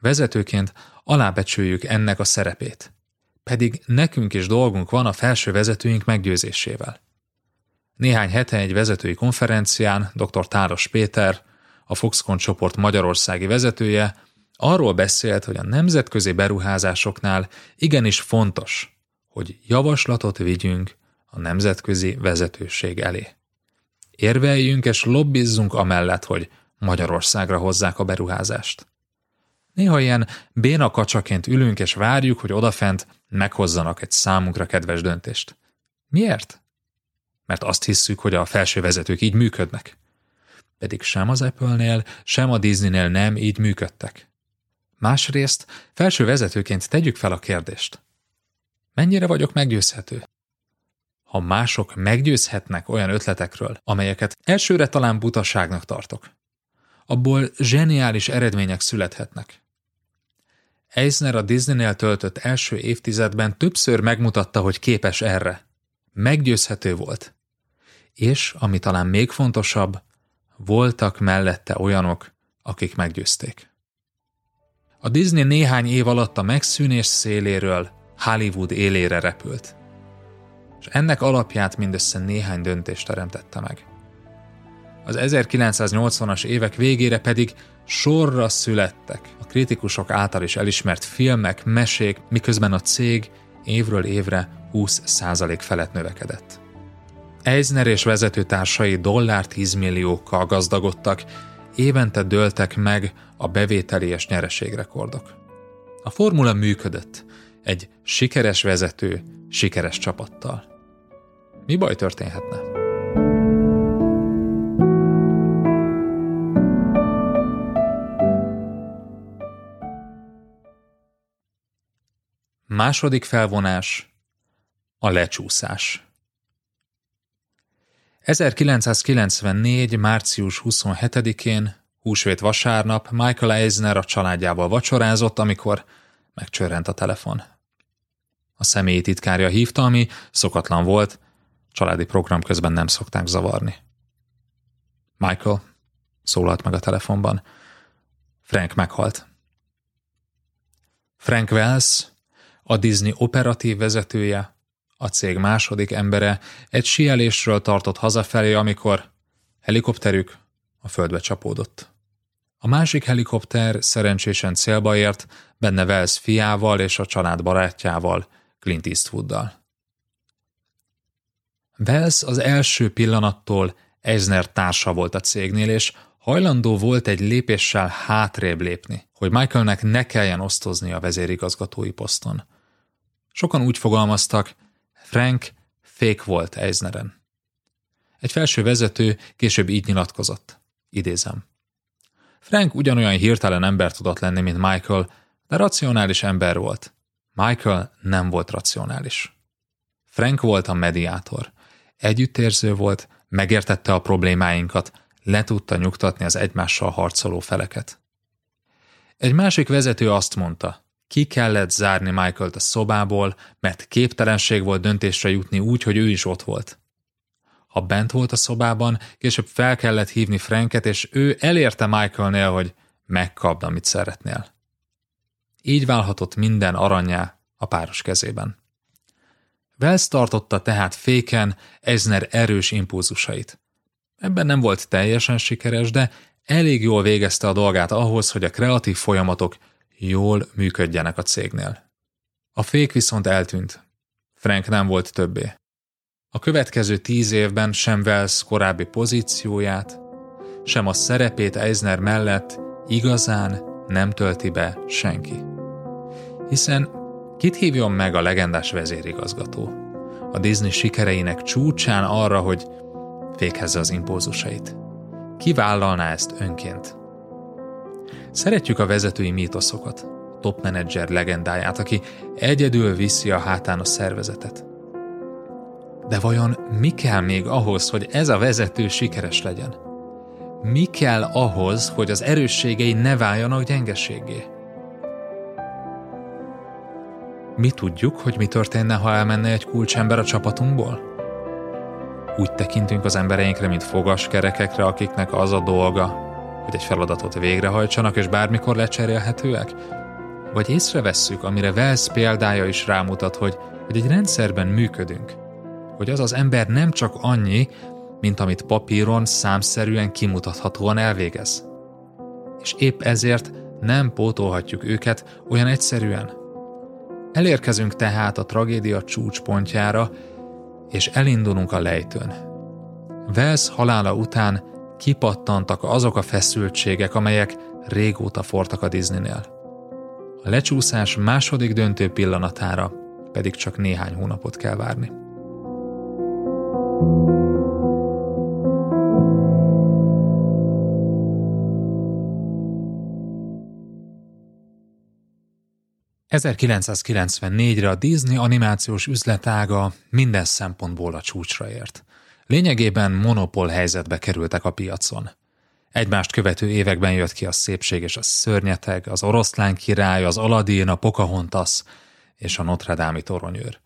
Vezetőként alábecsüljük ennek a szerepét, pedig nekünk is dolgunk van a felső vezetőink meggyőzésével. Néhány hete egy vezetői konferencián dr. Táros Péter, a Foxconn csoport magyarországi vezetője, arról beszélt, hogy a nemzetközi beruházásoknál igenis fontos, hogy javaslatot vigyünk a nemzetközi vezetőség elé. Érveljünk és lobbizzunk amellett, hogy Magyarországra hozzák a beruházást. Néha ilyen béna kacsaként ülünk és várjuk, hogy odafent meghozzanak egy számunkra kedves döntést. Miért? Mert azt hisszük, hogy a felső vezetők így működnek pedig sem az Apple-nél, sem a Disney-nél nem így működtek. Másrészt felső vezetőként tegyük fel a kérdést. Mennyire vagyok meggyőzhető? Ha mások meggyőzhetnek olyan ötletekről, amelyeket elsőre talán butaságnak tartok, abból zseniális eredmények születhetnek. Eisner a Disneynél töltött első évtizedben többször megmutatta, hogy képes erre. Meggyőzhető volt. És, ami talán még fontosabb, voltak mellette olyanok, akik meggyőzték. A Disney néhány év alatt a megszűnés széléről Hollywood élére repült. És ennek alapját mindössze néhány döntést teremtette meg. Az 1980-as évek végére pedig sorra születtek a kritikusok által is elismert filmek, mesék, miközben a cég évről évre 20% felett növekedett. Eisner és vezetőtársai dollár 10 milliókkal gazdagodtak, évente dőltek meg a bevételi és nyereségrekordok. A formula működött, egy sikeres vezető, sikeres csapattal. Mi baj történhetne? Második felvonás a lecsúszás. 1994. március 27-én, húsvét vasárnap Michael Eisner a családjával vacsorázott, amikor megcsörrent a telefon. A személyi titkárja hívta, ami szokatlan volt, családi program közben nem szokták zavarni. Michael szólalt meg a telefonban. Frank meghalt. Frank Wells, a Disney operatív vezetője, a cég második embere egy sielésről tartott hazafelé, amikor helikopterük a földbe csapódott. A másik helikopter szerencsésen célba ért, benne Wells fiával és a család barátjával, Clint Eastwooddal. Wells az első pillanattól Eisner társa volt a cégnél, és hajlandó volt egy lépéssel hátrébb lépni, hogy Michaelnek ne kelljen osztozni a vezérigazgatói poszton. Sokan úgy fogalmaztak, Frank fék volt Eisneren. Egy felső vezető később így nyilatkozott. Idézem. Frank ugyanolyan hirtelen ember tudott lenni, mint Michael, de racionális ember volt. Michael nem volt racionális. Frank volt a mediátor. Együttérző volt, megértette a problémáinkat, le tudta nyugtatni az egymással harcoló feleket. Egy másik vezető azt mondta, ki kellett zárni Michael-t a szobából, mert képtelenség volt döntésre jutni úgy, hogy ő is ott volt. Ha bent volt a szobában, később fel kellett hívni Franket, és ő elérte Michaelnél, hogy megkapd, amit szeretnél. Így válhatott minden aranyá a páros kezében. Wells tartotta tehát féken Eisner erős impulzusait. Ebben nem volt teljesen sikeres, de elég jól végezte a dolgát ahhoz, hogy a kreatív folyamatok jól működjenek a cégnél. A fék viszont eltűnt. Frank nem volt többé. A következő tíz évben sem Wells korábbi pozícióját, sem a szerepét Eisner mellett igazán nem tölti be senki. Hiszen kit hívjon meg a legendás vezérigazgató? A Disney sikereinek csúcsán arra, hogy fékezze az impulzusait. Ki vállalná ezt önként? Szeretjük a vezetői mítoszokat, top menedzser legendáját, aki egyedül viszi a hátán a szervezetet. De vajon mi kell még ahhoz, hogy ez a vezető sikeres legyen? Mi kell ahhoz, hogy az erősségei ne váljanak gyengeségé? Mi tudjuk, hogy mi történne, ha elmenne egy kulcsember a csapatunkból? Úgy tekintünk az embereinkre, mint fogaskerekekre, akiknek az a dolga, hogy egy feladatot végrehajtsanak, és bármikor lecserélhetőek? Vagy észrevesszük, amire Wells példája is rámutat, hogy, hogy egy rendszerben működünk. Hogy az az ember nem csak annyi, mint amit papíron számszerűen kimutathatóan elvégez. És épp ezért nem pótolhatjuk őket olyan egyszerűen. Elérkezünk tehát a tragédia csúcspontjára, és elindulunk a lejtőn. Wells halála után kipattantak azok a feszültségek, amelyek régóta fortak a Disneynél. A lecsúszás második döntő pillanatára pedig csak néhány hónapot kell várni. ...1994-re a Disney animációs üzletága minden szempontból a csúcsra ért – Lényegében monopól helyzetbe kerültek a piacon. Egymást követő években jött ki a Szépség és a Szörnyeteg, az Oroszlán király, az Aladin, a Pocahontas és a Notre Dame toronyőr.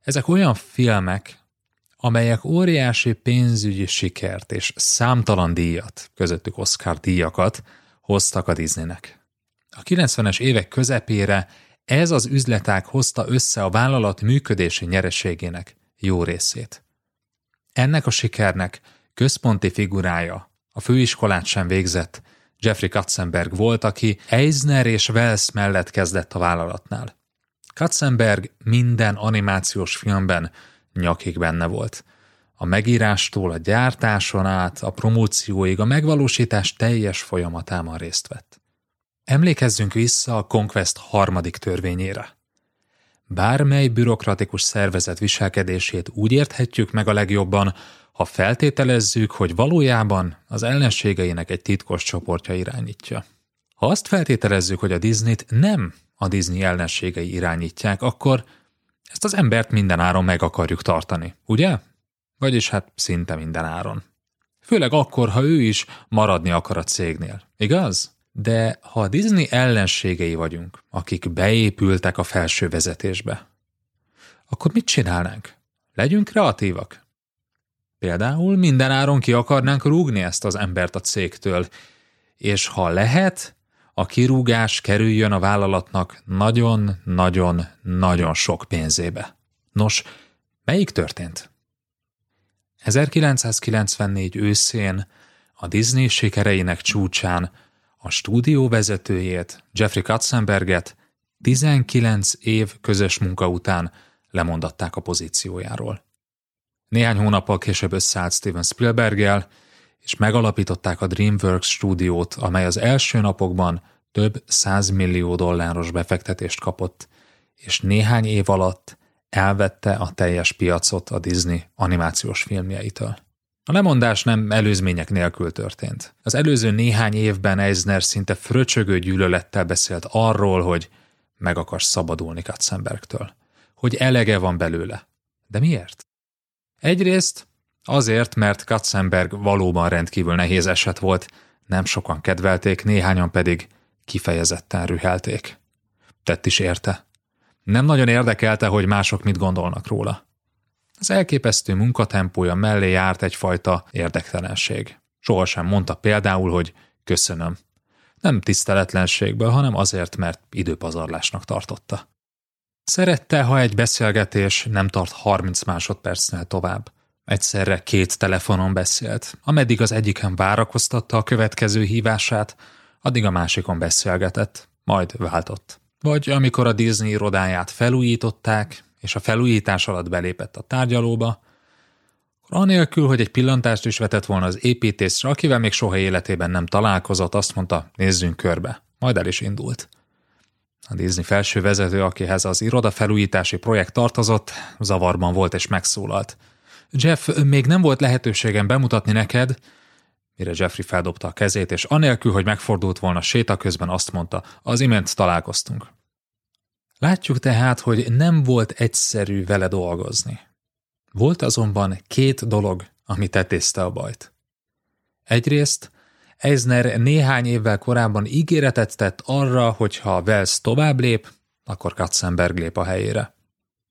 Ezek olyan filmek, amelyek óriási pénzügyi sikert és számtalan díjat, közöttük Oscar díjakat hoztak a Disneynek. A 90-es évek közepére ez az üzletág hozta össze a vállalat működési nyereségének jó részét. Ennek a sikernek központi figurája, a főiskolát sem végzett, Jeffrey Katzenberg volt, aki Eisner és Wells mellett kezdett a vállalatnál. Katzenberg minden animációs filmben nyakig benne volt. A megírástól a gyártáson át, a promócióig, a megvalósítás teljes folyamatában részt vett. Emlékezzünk vissza a Conquest harmadik törvényére. Bármely bürokratikus szervezet viselkedését úgy érthetjük meg a legjobban, ha feltételezzük, hogy valójában az ellenségeinek egy titkos csoportja irányítja. Ha azt feltételezzük, hogy a Disney-t nem a Disney ellenségei irányítják, akkor ezt az embert minden áron meg akarjuk tartani, ugye? Vagyis hát szinte minden áron. Főleg akkor, ha ő is maradni akar a cégnél, igaz? De ha a Disney ellenségei vagyunk, akik beépültek a felső vezetésbe, akkor mit csinálnánk? Legyünk kreatívak. Például minden áron ki akarnánk rúgni ezt az embert a cégtől, és ha lehet, a kirúgás kerüljön a vállalatnak nagyon-nagyon-nagyon sok pénzébe. Nos, melyik történt? 1994 őszén a Disney sikereinek csúcsán a stúdió vezetőjét, Jeffrey Katzenberget 19 év közös munka után lemondatták a pozíciójáról. Néhány hónappal később összeállt Steven Spielberggel, és megalapították a DreamWorks stúdiót, amely az első napokban több százmillió dolláros befektetést kapott, és néhány év alatt elvette a teljes piacot a Disney animációs filmjeitől. A lemondás nem előzmények nélkül történt. Az előző néhány évben Eisner szinte fröcsögő gyűlölettel beszélt arról, hogy meg akar szabadulni Katzenbergtől. Hogy elege van belőle. De miért? Egyrészt azért, mert Katzenberg valóban rendkívül nehéz eset volt, nem sokan kedvelték, néhányan pedig kifejezetten rühelték. Tett is érte. Nem nagyon érdekelte, hogy mások mit gondolnak róla. Az elképesztő munkatempója mellé járt egyfajta érdektelenség. Sohasem mondta például, hogy köszönöm. Nem tiszteletlenségből, hanem azért, mert időpazarlásnak tartotta. Szerette, ha egy beszélgetés nem tart 30 másodpercnél tovább. Egyszerre két telefonon beszélt, ameddig az egyiken várakoztatta a következő hívását, addig a másikon beszélgetett, majd váltott. Vagy amikor a Disney irodáját felújították, és a felújítás alatt belépett a tárgyalóba, akkor anélkül, hogy egy pillantást is vetett volna az építészre, akivel még soha életében nem találkozott, azt mondta, nézzünk körbe. Majd el is indult. A Disney felső vezető, akihez az iroda felújítási projekt tartozott, zavarban volt és megszólalt. Jeff, még nem volt lehetőségem bemutatni neked, mire Jeffrey feldobta a kezét, és anélkül, hogy megfordult volna séta közben azt mondta, az imént találkoztunk. Látjuk tehát, hogy nem volt egyszerű vele dolgozni. Volt azonban két dolog, ami tetézte a bajt. Egyrészt Eisner néhány évvel korábban ígéretet tett arra, hogy ha Wells tovább lép, akkor Katzenberg lép a helyére.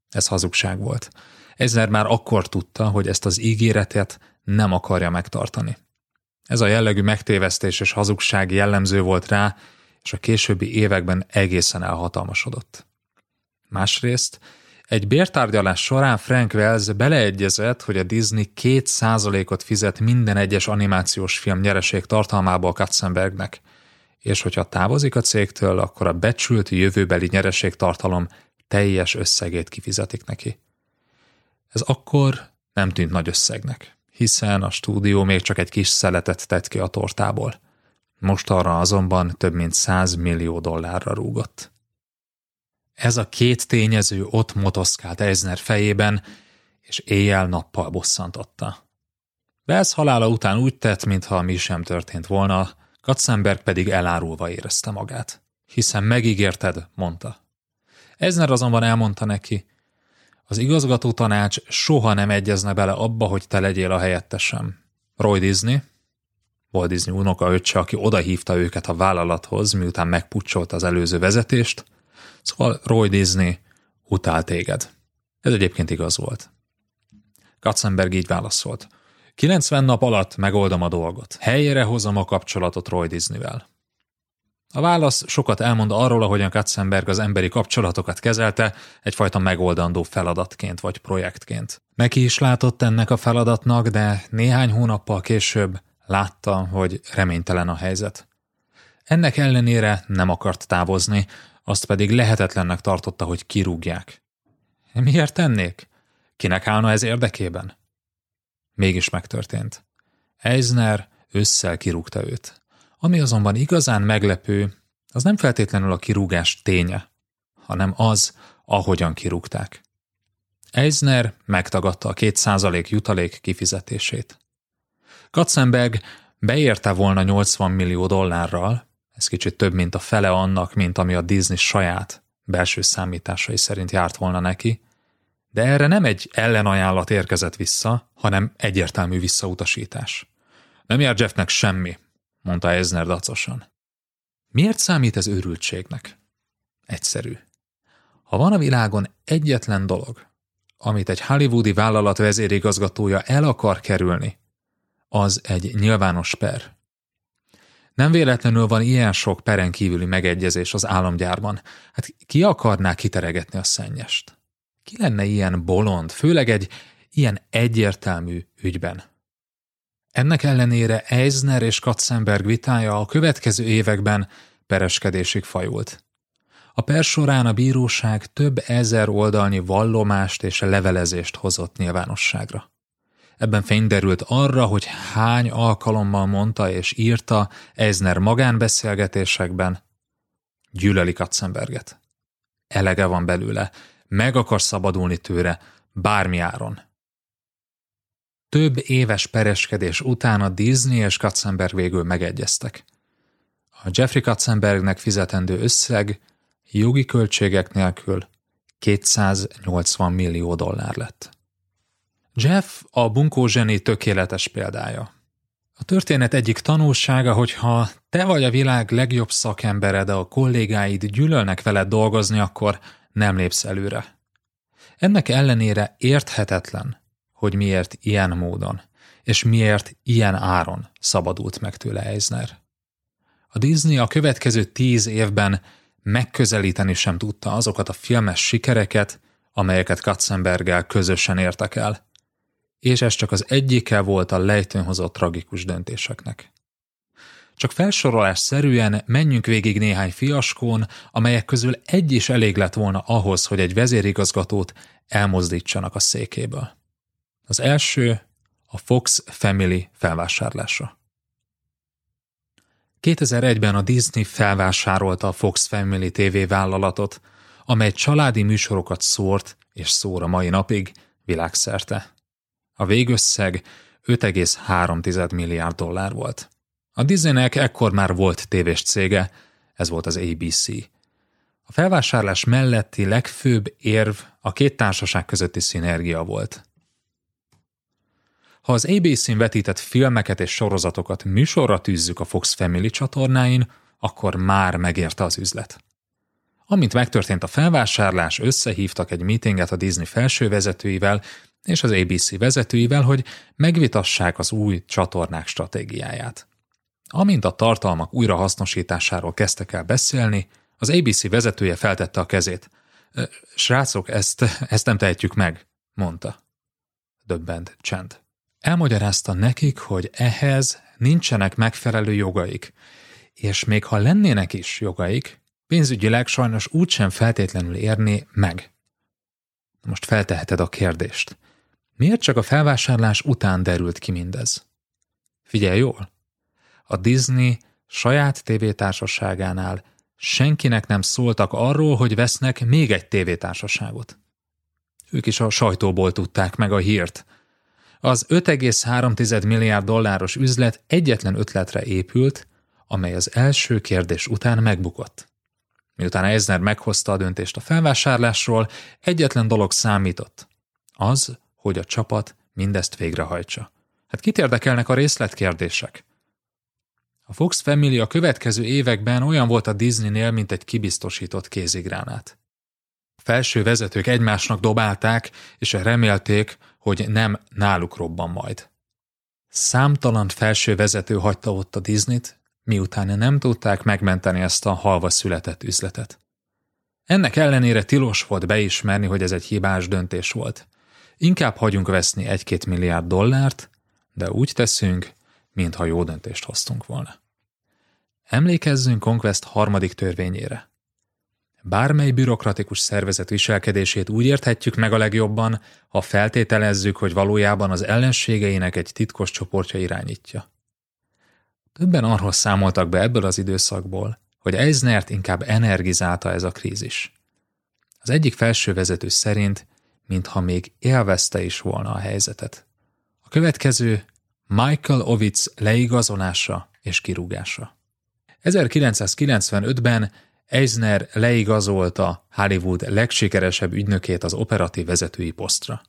Ez hazugság volt. Eisner már akkor tudta, hogy ezt az ígéretet nem akarja megtartani. Ez a jellegű megtévesztés és hazugság jellemző volt rá, és a későbbi években egészen elhatalmasodott. Másrészt egy bértárgyalás során Frank Wells beleegyezett, hogy a Disney 2%-ot fizet minden egyes animációs film nyereség tartalmából Katzenbergnek, és hogyha távozik a cégtől, akkor a becsült jövőbeli nyereségtartalom teljes összegét kifizetik neki. Ez akkor nem tűnt nagy összegnek, hiszen a stúdió még csak egy kis szeletet tett ki a tortából. Most arra azonban több mint 100 millió dollárra rúgott. Ez a két tényező ott motoszkált Eisner fejében, és éjjel-nappal bosszantotta. Wells halála után úgy tett, mintha mi sem történt volna, Katzenberg pedig elárulva érezte magát. Hiszen megígérted, mondta. Eisner azonban elmondta neki, az igazgató tanács soha nem egyezne bele abba, hogy te legyél a helyettesem. Roy Disney, Walt Disney unoka öccse, aki odahívta őket a vállalathoz, miután megpucsolta az előző vezetést. Szóval Roy Disney utál téged. Ez egyébként igaz volt. Katzenberg így válaszolt. 90 nap alatt megoldom a dolgot. Helyére hozom a kapcsolatot Roy Disneyvel. A válasz sokat elmond arról, ahogyan Katzenberg az emberi kapcsolatokat kezelte, egyfajta megoldandó feladatként vagy projektként. Neki is látott ennek a feladatnak, de néhány hónappal később látta, hogy reménytelen a helyzet. Ennek ellenére nem akart távozni, azt pedig lehetetlennek tartotta, hogy kirúgják. Miért tennék? Kinek állna ez érdekében? Mégis megtörtént. Eisner ősszel kirúgta őt. Ami azonban igazán meglepő, az nem feltétlenül a kirúgás ténye, hanem az, ahogyan kirúgták. Eisner megtagadta a két százalék jutalék kifizetését. Katzenberg beérte volna 80 millió dollárral, ez kicsit több, mint a fele annak, mint ami a Disney saját belső számításai szerint járt volna neki, de erre nem egy ellenajánlat érkezett vissza, hanem egyértelmű visszautasítás. Nem jár Jeffnek semmi, mondta Eisner dacosan. Miért számít ez őrültségnek? Egyszerű. Ha van a világon egyetlen dolog, amit egy hollywoodi vállalat vezérigazgatója el akar kerülni, az egy nyilvános per. Nem véletlenül van ilyen sok peren kívüli megegyezés az államgyárban. Hát ki akarná kiteregetni a szennyest? Ki lenne ilyen bolond, főleg egy ilyen egyértelmű ügyben? Ennek ellenére Eisner és Katzenberg vitája a következő években pereskedésig fajult. A per során a bíróság több ezer oldalnyi vallomást és levelezést hozott nyilvánosságra. Ebben fény derült arra, hogy hány alkalommal mondta és írta Eisner magánbeszélgetésekben, gyűlöli Katzenberget. Elege van belőle, meg akar szabadulni tőle, bármi áron. Több éves pereskedés után a Disney és Katzenberg végül megegyeztek. A Jeffrey Katzenbergnek fizetendő összeg jogi költségek nélkül 280 millió dollár lett. Jeff a bunkó zseni tökéletes példája. A történet egyik tanulsága, hogy ha te vagy a világ legjobb szakembere, de a kollégáid gyűlölnek veled dolgozni, akkor nem lépsz előre. Ennek ellenére érthetetlen, hogy miért ilyen módon, és miért ilyen áron szabadult meg tőle Eisner. A Disney a következő tíz évben megközelíteni sem tudta azokat a filmes sikereket, amelyeket Katzenberggel közösen értek el, és ez csak az egyike volt a lejtőn hozott tragikus döntéseknek. Csak felsorolás szerűen menjünk végig néhány fiaskón, amelyek közül egy is elég lett volna ahhoz, hogy egy vezérigazgatót elmozdítsanak a székéből. Az első a Fox Family felvásárlása. 2001-ben a Disney felvásárolta a Fox Family TV vállalatot, amely családi műsorokat szórt és szóra mai napig világszerte. A végösszeg 5,3 milliárd dollár volt. A Disneynek ekkor már volt tévés cége, ez volt az ABC. A felvásárlás melletti legfőbb érv a két társaság közötti szinergia volt. Ha az ABC-n vetített filmeket és sorozatokat műsorra tűzzük a Fox Family csatornáin, akkor már megérte az üzlet. Amint megtörtént a felvásárlás, összehívtak egy meetinget a Disney felső vezetőivel és az ABC vezetőivel, hogy megvitassák az új csatornák stratégiáját. Amint a tartalmak újrahasznosításáról kezdtek el beszélni, az ABC vezetője feltette a kezét. Srácok, ezt, ezt nem tehetjük meg, mondta. Döbbent csend. Elmagyarázta nekik, hogy ehhez nincsenek megfelelő jogaik, és még ha lennének is jogaik, pénzügyileg sajnos úgysem feltétlenül érni meg. Most felteheted a kérdést. Miért csak a felvásárlás után derült ki mindez? Figyelj jól! A Disney saját tévétársaságánál senkinek nem szóltak arról, hogy vesznek még egy tévétársaságot. Ők is a sajtóból tudták meg a hírt. Az 5,3 milliárd dolláros üzlet egyetlen ötletre épült, amely az első kérdés után megbukott. Miután Eisner meghozta a döntést a felvásárlásról, egyetlen dolog számított. Az, hogy a csapat mindezt végrehajtsa. Hát kit érdekelnek a részletkérdések? A Fox Family a következő években olyan volt a Disneynél, mint egy kibiztosított kézigránát. Felső vezetők egymásnak dobálták, és remélték, hogy nem náluk robban majd. Számtalan felső vezető hagyta ott a Disneyt, miután nem tudták megmenteni ezt a halva született üzletet. Ennek ellenére tilos volt beismerni, hogy ez egy hibás döntés volt. Inkább hagyunk veszni egy-két milliárd dollárt, de úgy teszünk, mintha jó döntést hoztunk volna. Emlékezzünk Conquest harmadik törvényére. Bármely bürokratikus szervezet viselkedését úgy érthetjük meg a legjobban, ha feltételezzük, hogy valójában az ellenségeinek egy titkos csoportja irányítja. Többen arról számoltak be ebből az időszakból, hogy Eisnert inkább energizálta ez a krízis. Az egyik felsővezető szerint, mintha még élvezte is volna a helyzetet. A következő Michael Ovitz leigazolása és kirúgása. 1995-ben Eisner leigazolta Hollywood legsikeresebb ügynökét az operatív vezetői posztra.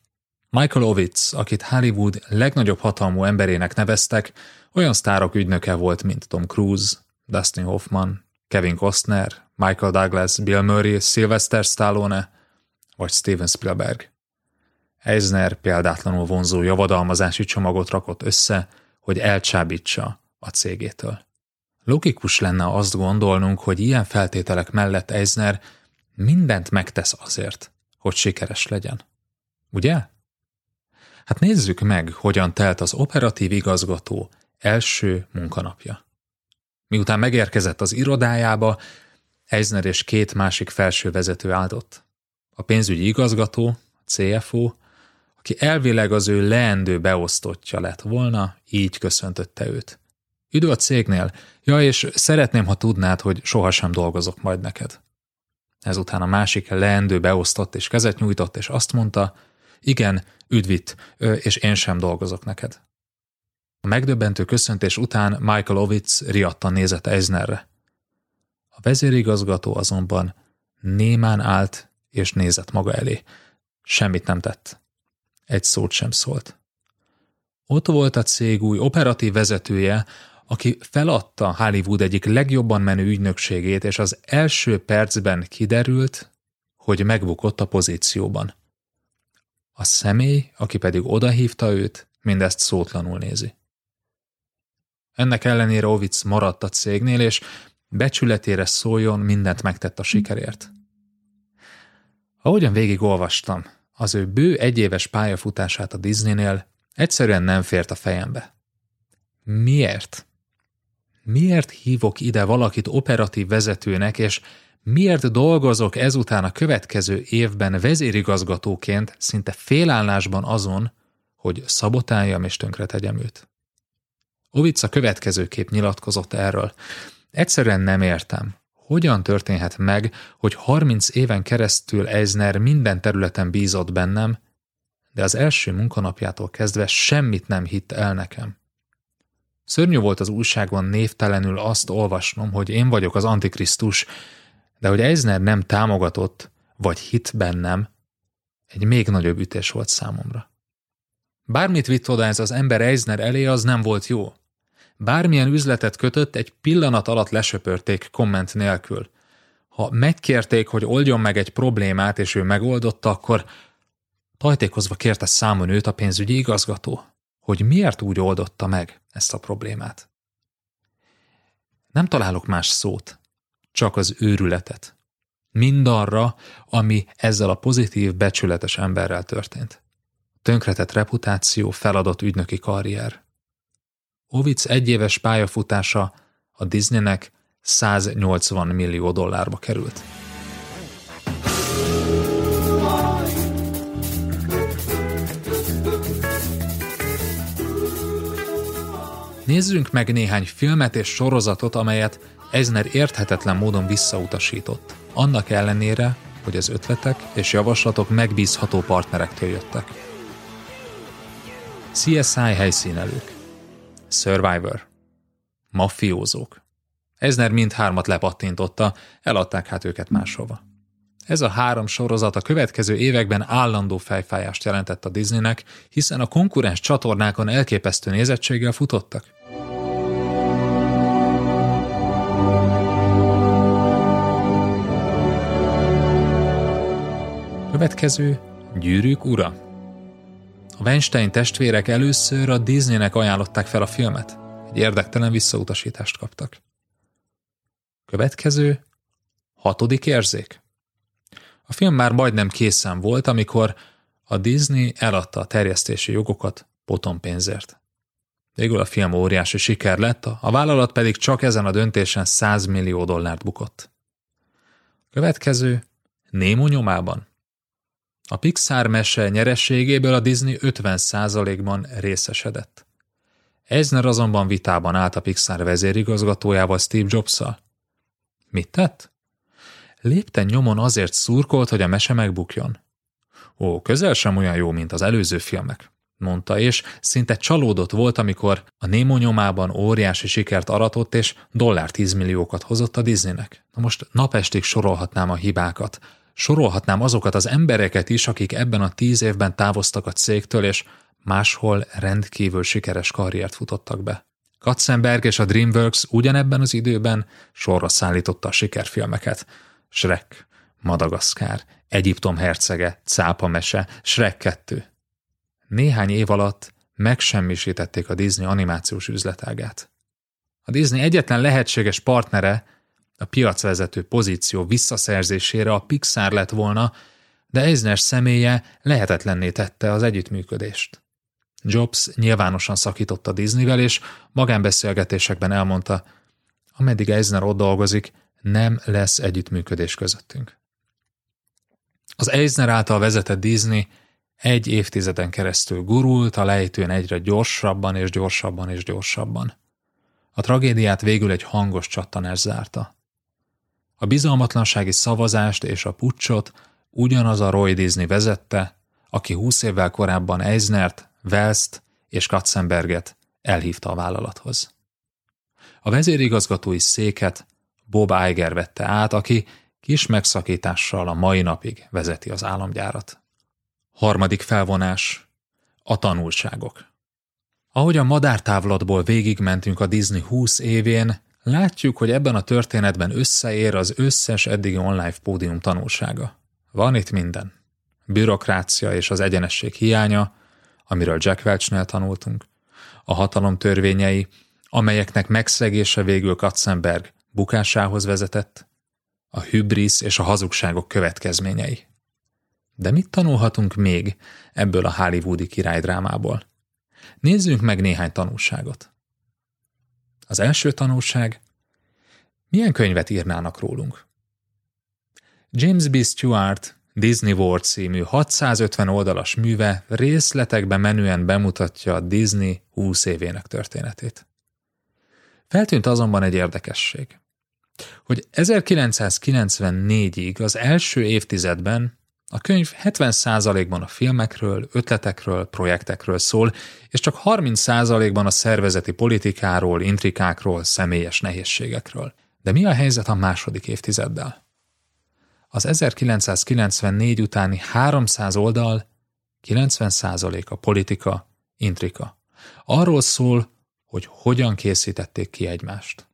Michael Ovitz, akit Hollywood legnagyobb hatalmú emberének neveztek, olyan sztárok ügynöke volt, mint Tom Cruise, Dustin Hoffman, Kevin Costner, Michael Douglas, Bill Murray, Sylvester Stallone vagy Steven Spielberg. Eisner példátlanul vonzó javadalmazási csomagot rakott össze, hogy elcsábítsa a cégétől. Logikus lenne azt gondolnunk, hogy ilyen feltételek mellett Eisner mindent megtesz azért, hogy sikeres legyen. Ugye? Hát nézzük meg, hogyan telt az operatív igazgató első munkanapja. Miután megérkezett az irodájába, Eisner és két másik felső vezető áldott. A pénzügyi igazgató, a CFO, aki elvileg az ő leendő beosztottja lett volna, így köszöntötte őt. Üdv a cégnél, ja és szeretném, ha tudnád, hogy sohasem dolgozok majd neked. Ezután a másik leendő beosztott és kezet nyújtott, és azt mondta, igen, üdvit, és én sem dolgozok neked. A megdöbbentő köszöntés után Michael Ovitz riadtan nézett Eisnerre. A vezérigazgató azonban némán állt és nézett maga elé. Semmit nem tett. Egy szót sem szólt. Ott volt a cég új operatív vezetője, aki feladta Hollywood egyik legjobban menő ügynökségét, és az első percben kiderült, hogy megbukott a pozícióban. A személy, aki pedig odahívta őt, mindezt szótlanul nézi. Ennek ellenére Ovitz maradt a cégnél, és becsületére szóljon, mindent megtett a sikerért. Ahogyan végigolvastam, az ő bő egyéves pályafutását a Disneynél egyszerűen nem fért a fejembe. Miért? Miért hívok ide valakit operatív vezetőnek, és miért dolgozok ezután a következő évben vezérigazgatóként szinte félállásban azon, hogy szabotáljam és tönkretegyem őt? Ovica következőképp nyilatkozott erről. Egyszerűen nem értem. Hogyan történhet meg, hogy 30 éven keresztül Eisner minden területen bízott bennem, de az első munkanapjától kezdve semmit nem hitt el nekem. Szörnyű volt az újságban névtelenül azt olvasnom, hogy én vagyok az Antikrisztus, de hogy Eisner nem támogatott, vagy hit bennem, egy még nagyobb ütés volt számomra. Bármit vitt oda ez az ember Eisner elé, az nem volt jó. Bármilyen üzletet kötött, egy pillanat alatt lesöpörték komment nélkül. Ha megkérték, hogy oldjon meg egy problémát, és ő megoldotta, akkor tajtékozva kérte számon őt a pénzügyi igazgató, hogy miért úgy oldotta meg ezt a problémát. Nem találok más szót, csak az őrületet. Mindarra, ami ezzel a pozitív, becsületes emberrel történt. Tönkretett reputáció, feladott ügynöki karrier. Ovitz egyéves pályafutása a Disneynek 180 millió dollárba került. Nézzünk meg néhány filmet és sorozatot, amelyet Eisner érthetetlen módon visszautasított, annak ellenére, hogy az ötletek és javaslatok megbízható partnerektől jöttek. CSI helyszínelők Survivor. Mafiózók. Eisner mindhármat lepattintotta, eladták hát őket máshova. Ez a három sorozat a következő években állandó fejfájást jelentett a Disneynek, hiszen a konkurens csatornákon elképesztő nézettséggel futottak. Következő Gyűrűk ura. A Weinstein testvérek először a Disneynek ajánlották fel a filmet. Egy érdektelen visszautasítást kaptak. Következő Hatodik érzék. A film már majdnem készen volt, amikor a Disney eladta a terjesztési jogokat potonpénzért. Végül a film óriási siker lett, a vállalat pedig csak ezen a döntésen 100 millió dollárt bukott. Következő, Némo nyomában. A Pixar mese nyerességéből a Disney 50%-ban részesedett. Eisner azonban vitában állt a Pixar vezérigazgatójával Steve Jobs-szal. Mit tett? Lépten nyomon azért szurkolt, hogy a mese megbukjon. Ó, közel sem olyan jó, mint az előző filmek mondta, és szinte csalódott volt, amikor a Némo nyomában óriási sikert aratott, és dollár 10 milliókat hozott a Disneynek. Na most napestig sorolhatnám a hibákat. Sorolhatnám azokat az embereket is, akik ebben a tíz évben távoztak a cégtől, és máshol rendkívül sikeres karriert futottak be. Katzenberg és a DreamWorks ugyanebben az időben sorra szállította a sikerfilmeket. Shrek, Madagaszkár, Egyiptom hercege, Cápa mese, Shrek 2. Néhány év alatt megsemmisítették a Disney animációs üzletágát. A Disney egyetlen lehetséges partnere a piacvezető pozíció visszaszerzésére a Pixar lett volna, de Eisner személye lehetetlenné tette az együttműködést. Jobs nyilvánosan szakította Disneyvel, és magánbeszélgetésekben elmondta, ameddig Eisner ott dolgozik, nem lesz együttműködés közöttünk. Az Eisner által vezetett Disney egy évtizeden keresztül gurult a lejtőn egyre gyorsabban és gyorsabban és gyorsabban. A tragédiát végül egy hangos csattanás zárta. A bizalmatlansági szavazást és a pucsot ugyanaz a Roy Disney vezette, aki húsz évvel korábban Eisnert, Welszt és Katzenberget elhívta a vállalathoz. A vezérigazgatói széket Bob Iger vette át, aki kis megszakítással a mai napig vezeti az államgyárat. Harmadik felvonás. A tanulságok. Ahogy a madártávlatból végigmentünk a Disney 20 évén, látjuk, hogy ebben a történetben összeér az összes eddigi online pódium tanulsága. Van itt minden. Bürokrácia és az egyenesség hiánya, amiről Jack Welchnél tanultunk, a hatalom törvényei, amelyeknek megszegése végül Katzenberg bukásához vezetett, a hübrisz és a hazugságok következményei. De mit tanulhatunk még ebből a hollywoodi királydrámából? Nézzünk meg néhány tanulságot. Az első tanulság, milyen könyvet írnának rólunk? James B. Stewart Disney World című 650 oldalas műve részletekben menően bemutatja a Disney 20 évének történetét. Feltűnt azonban egy érdekesség, hogy 1994-ig az első évtizedben a könyv 70%-ban a filmekről, ötletekről, projektekről szól, és csak 30%-ban a szervezeti politikáról, intrikákról, személyes nehézségekről. De mi a helyzet a második évtizeddel? Az 1994 utáni 300 oldal 90% a politika, intrika. Arról szól, hogy hogyan készítették ki egymást.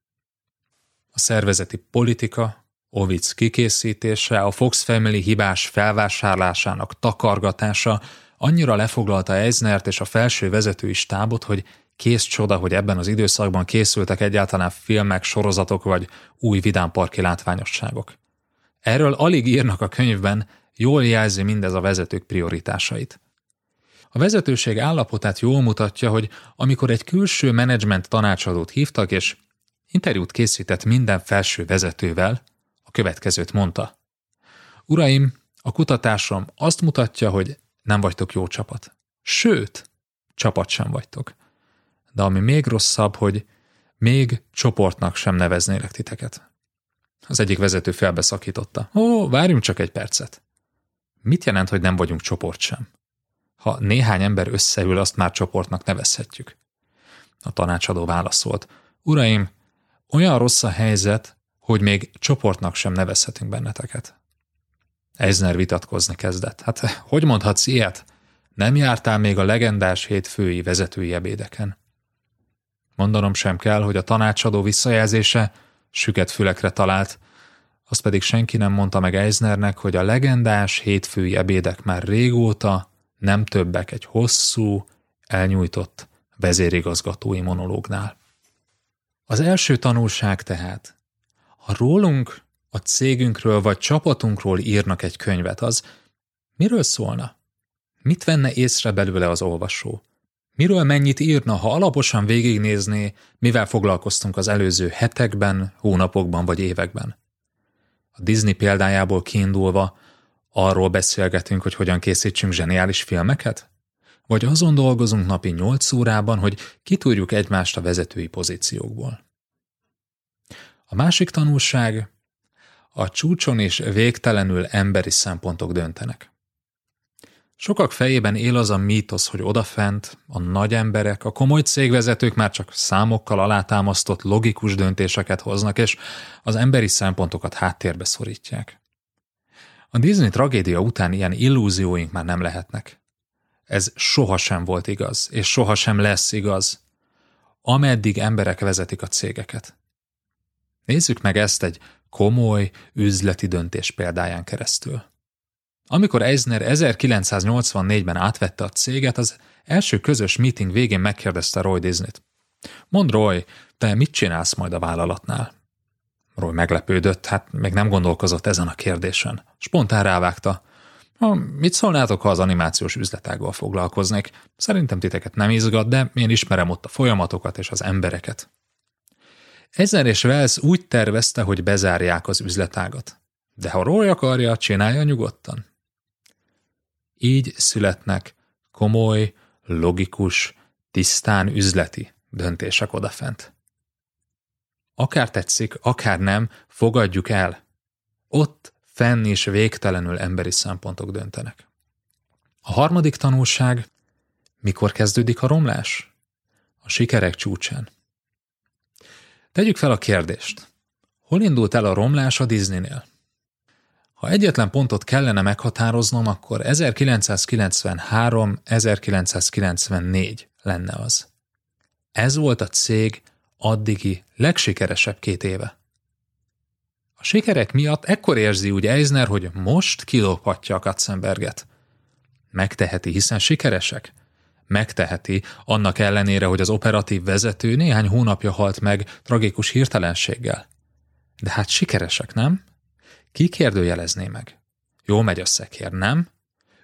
A szervezeti politika, Ovic kikészítése, a Fox Family hibás felvásárlásának takargatása annyira lefoglalta Eisnert és a felső vezetői stábot, hogy kész csoda, hogy ebben az időszakban készültek egyáltalán filmek, sorozatok vagy új vidámparki látványosságok. Erről alig írnak a könyvben, jól jelzi mindez a vezetők prioritásait. A vezetőség állapotát jól mutatja, hogy amikor egy külső menedzsment tanácsadót hívtak és interjút készített minden felső vezetővel, a következőt mondta. Uraim, a kutatásom azt mutatja, hogy nem vagytok jó csapat. Sőt, csapat sem vagytok. De ami még rosszabb, hogy még csoportnak sem neveznélek titeket. Az egyik vezető felbeszakította. Ó, várjunk csak egy percet. Mit jelent, hogy nem vagyunk csoport sem? Ha néhány ember összeül, azt már csoportnak nevezhetjük. A tanácsadó válaszolt. Uraim, olyan rossz a helyzet, hogy még csoportnak sem nevezhetünk benneteket. Eisner vitatkozni kezdett. Hát hogy mondhatsz ilyet? Nem jártál még a legendás hétfői vezetői ebédeken. Mondanom sem kell, hogy a tanácsadó visszajelzése süket fülekre talált. azt pedig senki nem mondta meg Eisnernek, hogy a legendás hétfői ebédek már régóta nem többek egy hosszú, elnyújtott vezérigazgatói monológnál. Az első tanulság tehát, ha rólunk, a cégünkről vagy csapatunkról írnak egy könyvet, az miről szólna? Mit venne észre belőle az olvasó? Miről mennyit írna, ha alaposan végignézné, mivel foglalkoztunk az előző hetekben, hónapokban vagy években? A Disney példájából kiindulva arról beszélgetünk, hogy hogyan készítsünk zseniális filmeket? Vagy azon dolgozunk napi 8 órában, hogy kitúrjuk egymást a vezetői pozíciókból? A másik tanulság, a csúcson és végtelenül emberi szempontok döntenek. Sokak fejében él az a mítosz, hogy odafent a nagy emberek, a komoly cégvezetők már csak számokkal alátámasztott logikus döntéseket hoznak, és az emberi szempontokat háttérbe szorítják. A Disney tragédia után ilyen illúzióink már nem lehetnek. Ez sohasem volt igaz, és sohasem lesz igaz, ameddig emberek vezetik a cégeket. Nézzük meg ezt egy komoly üzleti döntés példáján keresztül. Amikor Eisner 1984-ben átvette a céget, az első közös meeting végén megkérdezte Roy Disney-t. Mondd Roy, te mit csinálsz majd a vállalatnál? Roy meglepődött, hát még nem gondolkozott ezen a kérdésen. Spontán rávágta. Mit szólnátok, ha az animációs üzletággal foglalkoznék? Szerintem titeket nem izgat, de én ismerem ott a folyamatokat és az embereket. Ezer és Wells úgy tervezte, hogy bezárják az üzletágat. De ha Roy akarja, csinálja nyugodtan. Így születnek komoly, logikus, tisztán üzleti döntések odafent. Akár tetszik, akár nem, fogadjuk el. Ott fenn is végtelenül emberi szempontok döntenek. A harmadik tanulság, mikor kezdődik a romlás? A sikerek csúcsán. Tegyük fel a kérdést. Hol indult el a romlás a Disneynél? Ha egyetlen pontot kellene meghatároznom, akkor 1993-1994 lenne az. Ez volt a cég addigi legsikeresebb két éve. A sikerek miatt ekkor érzi úgy Eisner, hogy most kilophatja a Katzenberget. Megteheti, hiszen sikeresek. Megteheti, annak ellenére, hogy az operatív vezető néhány hónapja halt meg tragikus hirtelenséggel. De hát sikeresek, nem? Ki kérdőjelezné meg? Jó megy a szekér, nem?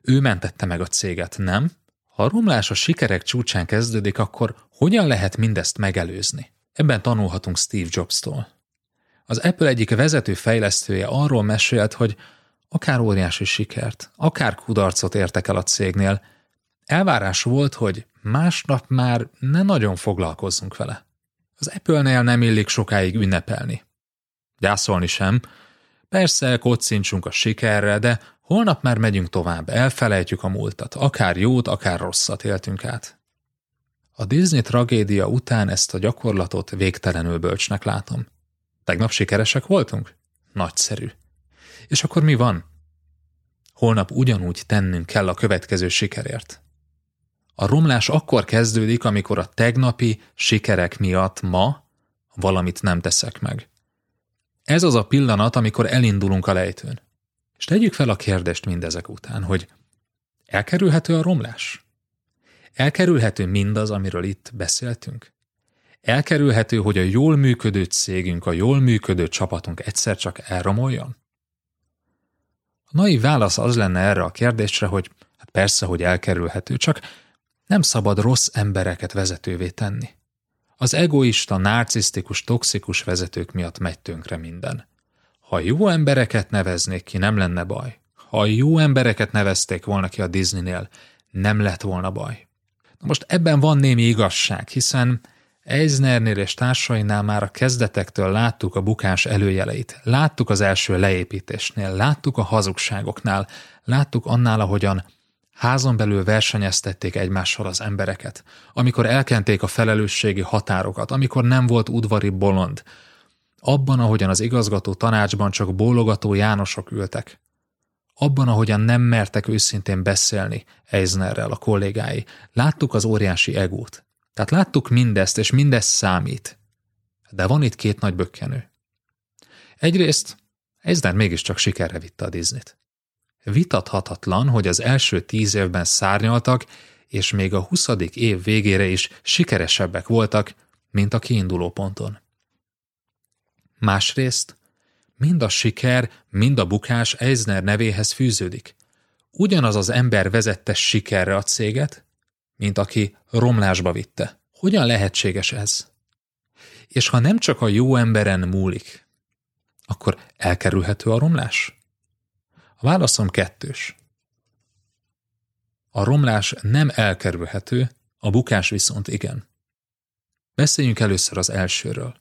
Ő mentette meg a céget, nem? Ha a romlás a sikerek csúcsán kezdődik, akkor hogyan lehet mindezt megelőzni? Ebben tanulhatunk Steve Jobs-tól. Az Apple egyik vezető fejlesztője arról mesélt, hogy akár óriási sikert, akár kudarcot értek el a cégnél, elvárás volt, hogy másnap már ne nagyon foglalkozzunk vele. Az Apple-nél nem illik sokáig ünnepelni. Gyászolni sem, Persze, kocincsunk a sikerre, de holnap már megyünk tovább, elfelejtjük a múltat, akár jót, akár rosszat éltünk át. A Disney tragédia után ezt a gyakorlatot végtelenül bölcsnek látom. Tegnap sikeresek voltunk? Nagyszerű. És akkor mi van? Holnap ugyanúgy tennünk kell a következő sikerért. A romlás akkor kezdődik, amikor a tegnapi sikerek miatt ma valamit nem teszek meg. Ez az a pillanat, amikor elindulunk a lejtőn. És tegyük fel a kérdést mindezek után, hogy elkerülhető a romlás? Elkerülhető mindaz, amiről itt beszéltünk? Elkerülhető, hogy a jól működő cégünk, a jól működő csapatunk egyszer csak elromoljon? A nai válasz az lenne erre a kérdésre, hogy hát persze, hogy elkerülhető, csak nem szabad rossz embereket vezetővé tenni. Az egoista, narcisztikus, toxikus vezetők miatt megy tönkre minden. Ha jó embereket neveznék ki, nem lenne baj. Ha jó embereket nevezték volna ki a Disneynél, nem lett volna baj. Na most ebben van némi igazság, hiszen Eisnernél és társainál már a kezdetektől láttuk a bukás előjeleit. Láttuk az első leépítésnél, láttuk a hazugságoknál, láttuk annál, ahogyan Házon belül versenyeztették egymással az embereket, amikor elkenték a felelősségi határokat, amikor nem volt udvari bolond, abban, ahogyan az igazgató tanácsban csak bólogató Jánosok ültek, abban, ahogyan nem mertek őszintén beszélni Eisnerrel a kollégái, láttuk az óriási egót. Tehát láttuk mindezt, és mindez számít. De van itt két nagy bökkenő. Egyrészt Eisner mégiscsak sikerre vitte a Disney-t. Vitathatatlan, hogy az első tíz évben szárnyaltak, és még a huszadik év végére is sikeresebbek voltak, mint a kiinduló ponton. Másrészt, mind a siker, mind a bukás Eisner nevéhez fűződik. Ugyanaz az ember vezette sikerre a céget, mint aki romlásba vitte. Hogyan lehetséges ez? És ha nem csak a jó emberen múlik, akkor elkerülhető a romlás? Válaszom kettős. A romlás nem elkerülhető, a bukás viszont igen. Beszéljünk először az elsőről.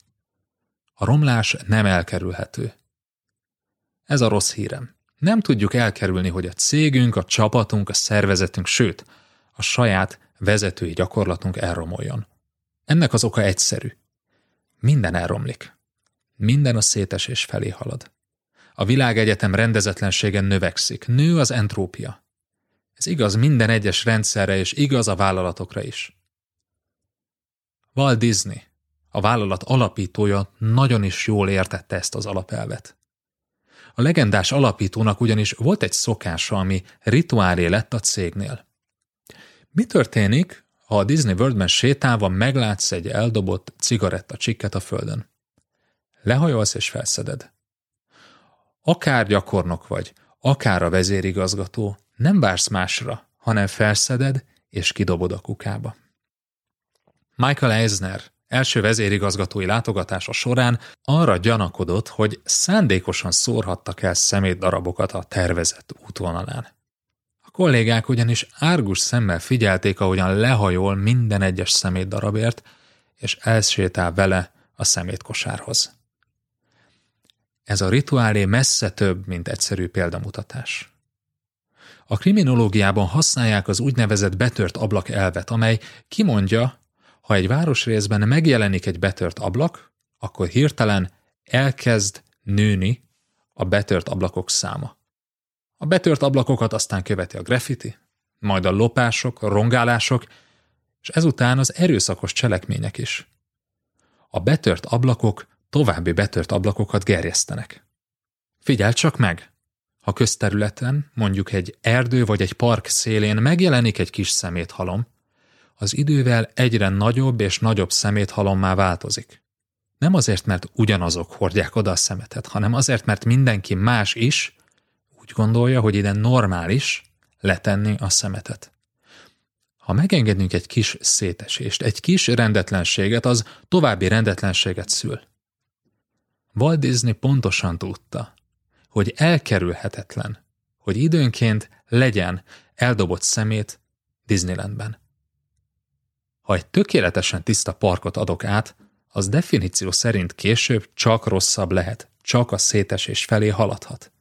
A romlás nem elkerülhető. Ez a rossz hírem. Nem tudjuk elkerülni, hogy a cégünk, a csapatunk, a szervezetünk, sőt, a saját vezetői gyakorlatunk elromoljon. Ennek az oka egyszerű. Minden elromlik. Minden a szétesés felé halad. A világegyetem rendezetlenségen növekszik, nő az entrópia. Ez igaz minden egyes rendszerre, és igaz a vállalatokra is. Walt Disney, a vállalat alapítója nagyon is jól értette ezt az alapelvet. A legendás alapítónak ugyanis volt egy szokása, ami rituálé lett a cégnél. Mi történik, ha a Disney Worldben sétálva meglátsz egy eldobott csikket a földön? Lehajolsz és felszeded. Akár gyakornok vagy, akár a vezérigazgató, nem vársz másra, hanem felszeded és kidobod a kukába. Michael Eisner első vezérigazgatói látogatása során arra gyanakodott, hogy szándékosan szórhattak el szemétdarabokat a tervezett útvonalán. A kollégák ugyanis árgus szemmel figyelték, ahogyan lehajol minden egyes szemétdarabért, és elsétál vele a szemétkosárhoz. Ez a rituálé messze több, mint egyszerű példamutatás. A kriminológiában használják az úgynevezett betört ablak elvet, amely kimondja, ha egy városrészben megjelenik egy betört ablak, akkor hirtelen elkezd nőni a betört ablakok száma. A betört ablakokat aztán követi a graffiti, majd a lopások, a rongálások, és ezután az erőszakos cselekmények is. A betört ablakok további betört ablakokat gerjesztenek. Figyelj csak meg! Ha közterületen, mondjuk egy erdő vagy egy park szélén megjelenik egy kis szeméthalom, az idővel egyre nagyobb és nagyobb szeméthalommá változik. Nem azért, mert ugyanazok hordják oda a szemetet, hanem azért, mert mindenki más is úgy gondolja, hogy ide normális letenni a szemetet. Ha megengedünk egy kis szétesést, egy kis rendetlenséget, az további rendetlenséget szül. Walt Disney pontosan tudta, hogy elkerülhetetlen, hogy időnként legyen eldobott szemét Disneylandben. Ha egy tökéletesen tiszta parkot adok át, az definíció szerint később csak rosszabb lehet, csak a szétesés felé haladhat.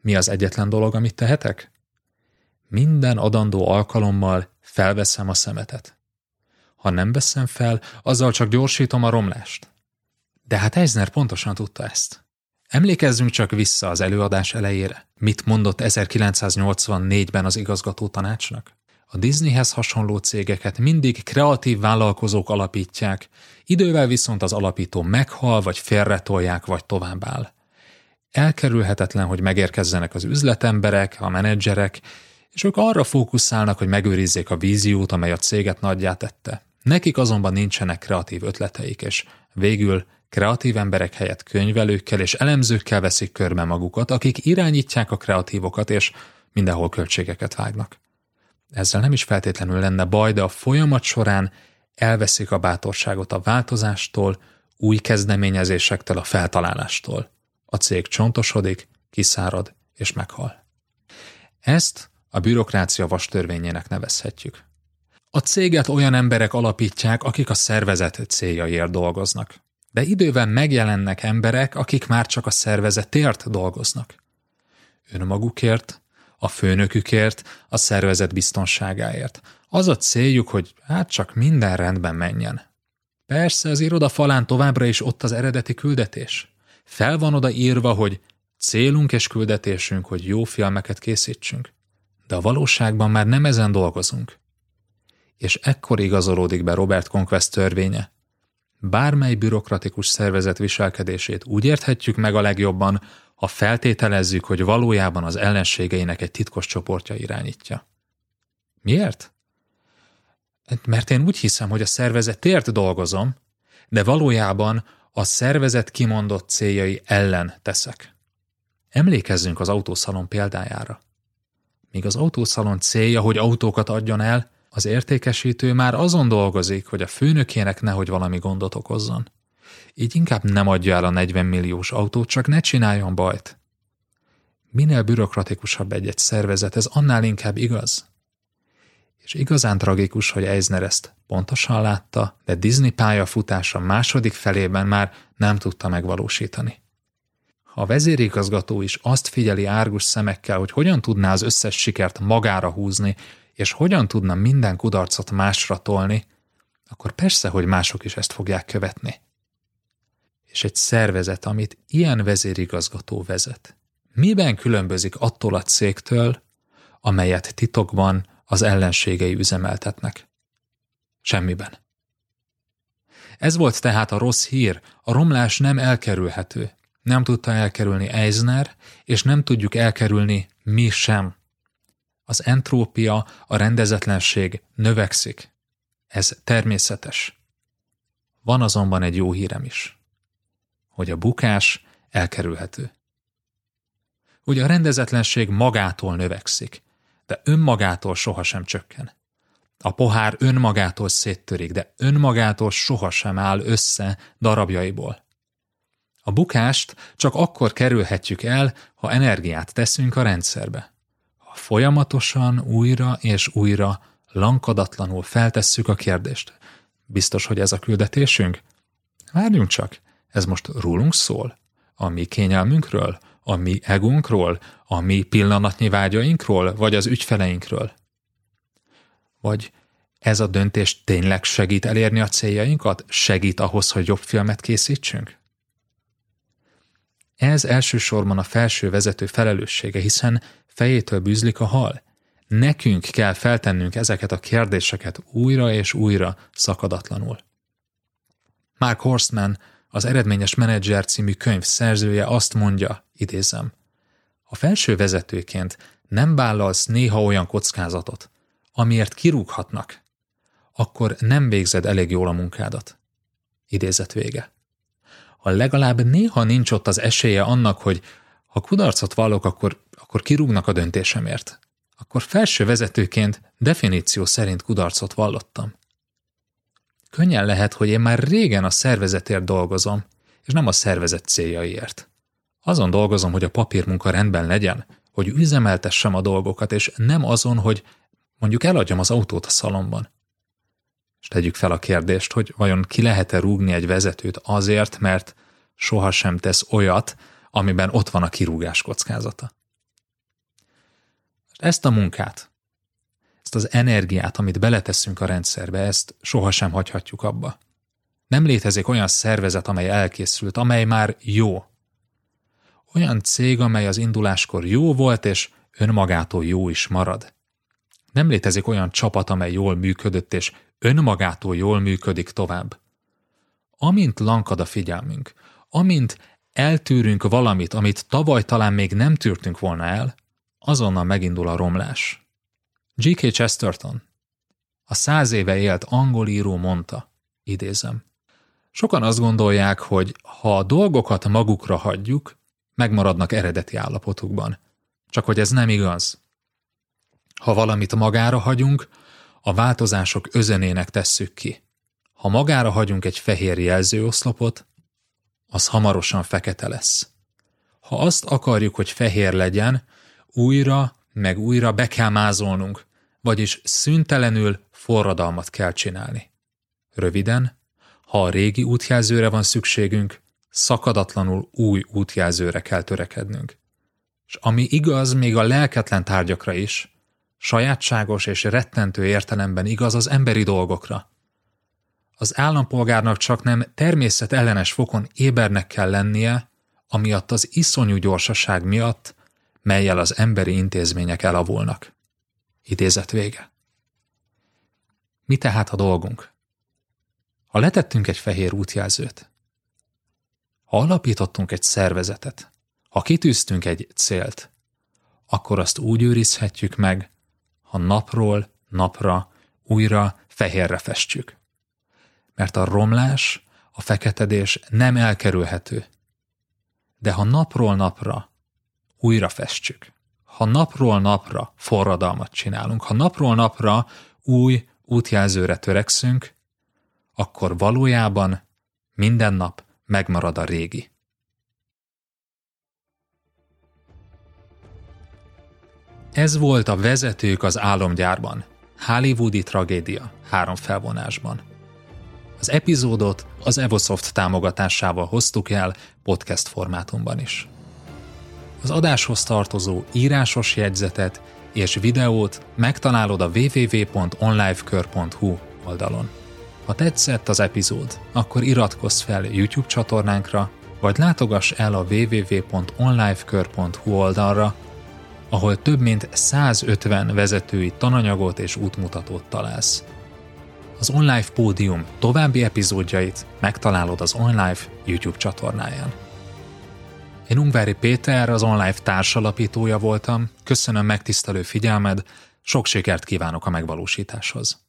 Mi az egyetlen dolog, amit tehetek? Minden adandó alkalommal felveszem a szemetet. Ha nem veszem fel, azzal csak gyorsítom a romlást. De hát Eisner pontosan tudta ezt. Emlékezzünk csak vissza az előadás elejére. Mit mondott 1984-ben az igazgató tanácsnak? A Disneyhez hasonló cégeket mindig kreatív vállalkozók alapítják, idővel viszont az alapító meghal, vagy félretolják, vagy továbbáll. Elkerülhetetlen, hogy megérkezzenek az üzletemberek, a menedzserek, és ők arra fókuszálnak, hogy megőrizzék a víziót, amely a céget nagyjá tette. Nekik azonban nincsenek kreatív ötleteik, és végül kreatív emberek helyett könyvelőkkel és elemzőkkel veszik körbe magukat, akik irányítják a kreatívokat, és mindenhol költségeket vágnak. Ezzel nem is feltétlenül lenne baj, de a folyamat során elveszik a bátorságot a változástól, új kezdeményezésektől, a feltalálástól. A cég csontosodik, kiszárad és meghal. Ezt a bürokrácia vastörvényének nevezhetjük. A céget olyan emberek alapítják, akik a szervezet céljaiért dolgoznak. De időben megjelennek emberek, akik már csak a szervezetért dolgoznak. Önmagukért, a főnökükért, a szervezet biztonságáért. Az a céljuk, hogy hát csak minden rendben menjen. Persze az iroda falán továbbra is ott az eredeti küldetés. Fel van oda írva, hogy célunk és küldetésünk, hogy jó filmeket készítsünk. De a valóságban már nem ezen dolgozunk. És ekkor igazolódik be Robert Conquest törvénye. Bármely bürokratikus szervezet viselkedését úgy érthetjük meg a legjobban, ha feltételezzük, hogy valójában az ellenségeinek egy titkos csoportja irányítja. Miért? Mert én úgy hiszem, hogy a szervezetért dolgozom, de valójában a szervezet kimondott céljai ellen teszek. Emlékezzünk az autószalon példájára. Míg az autószalon célja, hogy autókat adjon el, az értékesítő már azon dolgozik, hogy a főnökének nehogy valami gondot okozzon. Így inkább nem adja el a 40 milliós autót, csak ne csináljon bajt. Minél bürokratikusabb egy-egy szervezet, ez annál inkább igaz. És igazán tragikus, hogy Eisner ezt pontosan látta, de Disney pályafutása második felében már nem tudta megvalósítani. Ha a vezérigazgató is azt figyeli árgus szemekkel, hogy hogyan tudná az összes sikert magára húzni, és hogyan tudna minden kudarcot másra tolni, akkor persze, hogy mások is ezt fogják követni. És egy szervezet, amit ilyen vezérigazgató vezet, miben különbözik attól a cégtől, amelyet titokban az ellenségei üzemeltetnek? Semmiben. Ez volt tehát a rossz hír, a romlás nem elkerülhető. Nem tudta elkerülni Eisner, és nem tudjuk elkerülni mi sem. Az entrópia, a rendezetlenség növekszik. Ez természetes. Van azonban egy jó hírem is, hogy a bukás elkerülhető. Ugye a rendezetlenség magától növekszik, de önmagától sohasem csökken. A pohár önmagától széttörik, de önmagától sohasem áll össze darabjaiból. A bukást csak akkor kerülhetjük el, ha energiát teszünk a rendszerbe. Folyamatosan újra és újra lankadatlanul feltesszük a kérdést. Biztos, hogy ez a küldetésünk? Várjunk csak, ez most rólunk szól? A mi kényelmünkről? A mi egónkról? A mi pillanatnyi vágyainkról? Vagy az ügyfeleinkről? Vagy ez a döntés tényleg segít elérni a céljainkat? Segít ahhoz, hogy jobb filmet készítsünk? Ez elsősorban a felső vezető felelőssége, hiszen fejétől bűzlik a hal. Nekünk kell feltennünk ezeket a kérdéseket újra és újra szakadatlanul. Mark Horstman, az Eredményes Menedzser című könyv szerzője azt mondja, idézem, a felső vezetőként nem vállalsz néha olyan kockázatot, amiért kirúghatnak, akkor nem végzed elég jól a munkádat. Idézet vége ha legalább néha nincs ott az esélye annak, hogy ha kudarcot vallok, akkor, akkor kirúgnak a döntésemért. Akkor felső vezetőként definíció szerint kudarcot vallottam. Könnyen lehet, hogy én már régen a szervezetért dolgozom, és nem a szervezet céljaiért. Azon dolgozom, hogy a papírmunka rendben legyen, hogy üzemeltessem a dolgokat, és nem azon, hogy mondjuk eladjam az autót a szalomban. És tegyük fel a kérdést, hogy vajon ki lehet-e rúgni egy vezetőt azért, mert sohasem tesz olyat, amiben ott van a kirúgás kockázata. Ezt a munkát, ezt az energiát, amit beleteszünk a rendszerbe, ezt sohasem hagyhatjuk abba. Nem létezik olyan szervezet, amely elkészült, amely már jó. Olyan cég, amely az induláskor jó volt, és önmagától jó is marad. Nem létezik olyan csapat, amely jól működött, és önmagától jól működik tovább. Amint lankad a figyelmünk, amint eltűrünk valamit, amit tavaly talán még nem tűrtünk volna el, azonnal megindul a romlás. G.K. Chesterton, a száz éve élt angol író mondta, idézem, sokan azt gondolják, hogy ha a dolgokat magukra hagyjuk, megmaradnak eredeti állapotukban. Csak hogy ez nem igaz. Ha valamit magára hagyunk, a változások özenének tesszük ki. Ha magára hagyunk egy fehér jelzőoszlopot, az hamarosan fekete lesz. Ha azt akarjuk, hogy fehér legyen, újra meg újra be kell mázolnunk, vagyis szüntelenül forradalmat kell csinálni. Röviden, ha a régi útjelzőre van szükségünk, szakadatlanul új útjelzőre kell törekednünk. És ami igaz még a lelketlen tárgyakra is, sajátságos és rettentő értelemben igaz az emberi dolgokra. Az állampolgárnak csak nem természetellenes fokon ébernek kell lennie, amiatt az iszonyú gyorsaság miatt, melyel az emberi intézmények elavulnak. Idézet vége. Mi tehát a dolgunk? Ha letettünk egy fehér útjelzőt, ha alapítottunk egy szervezetet, ha kitűztünk egy célt, akkor azt úgy őrizhetjük meg, ha napról napra újra fehérre festjük. Mert a romlás, a feketedés nem elkerülhető. De ha napról napra újra festjük, ha napról napra forradalmat csinálunk, ha napról napra új útjelzőre törekszünk, akkor valójában minden nap megmarad a régi. Ez volt a Vezetők az álomgyárban, Hollywoodi tragédia három felvonásban. Az epizódot az Evosoft támogatásával hoztuk el podcast formátumban is. Az adáshoz tartozó írásos jegyzetet és videót megtalálod a www.onlifekör.hu oldalon. Ha tetszett az epizód, akkor iratkozz fel YouTube csatornánkra, vagy látogass el a www.onlifekör.hu oldalra, ahol több mint 150 vezetői tananyagot és útmutatót találsz. Az OnLive Pódium további epizódjait megtalálod az OnLive YouTube csatornáján. Én Ungvári Péter, az OnLive társalapítója voltam, köszönöm megtisztelő figyelmed, sok sikert kívánok a megvalósításhoz.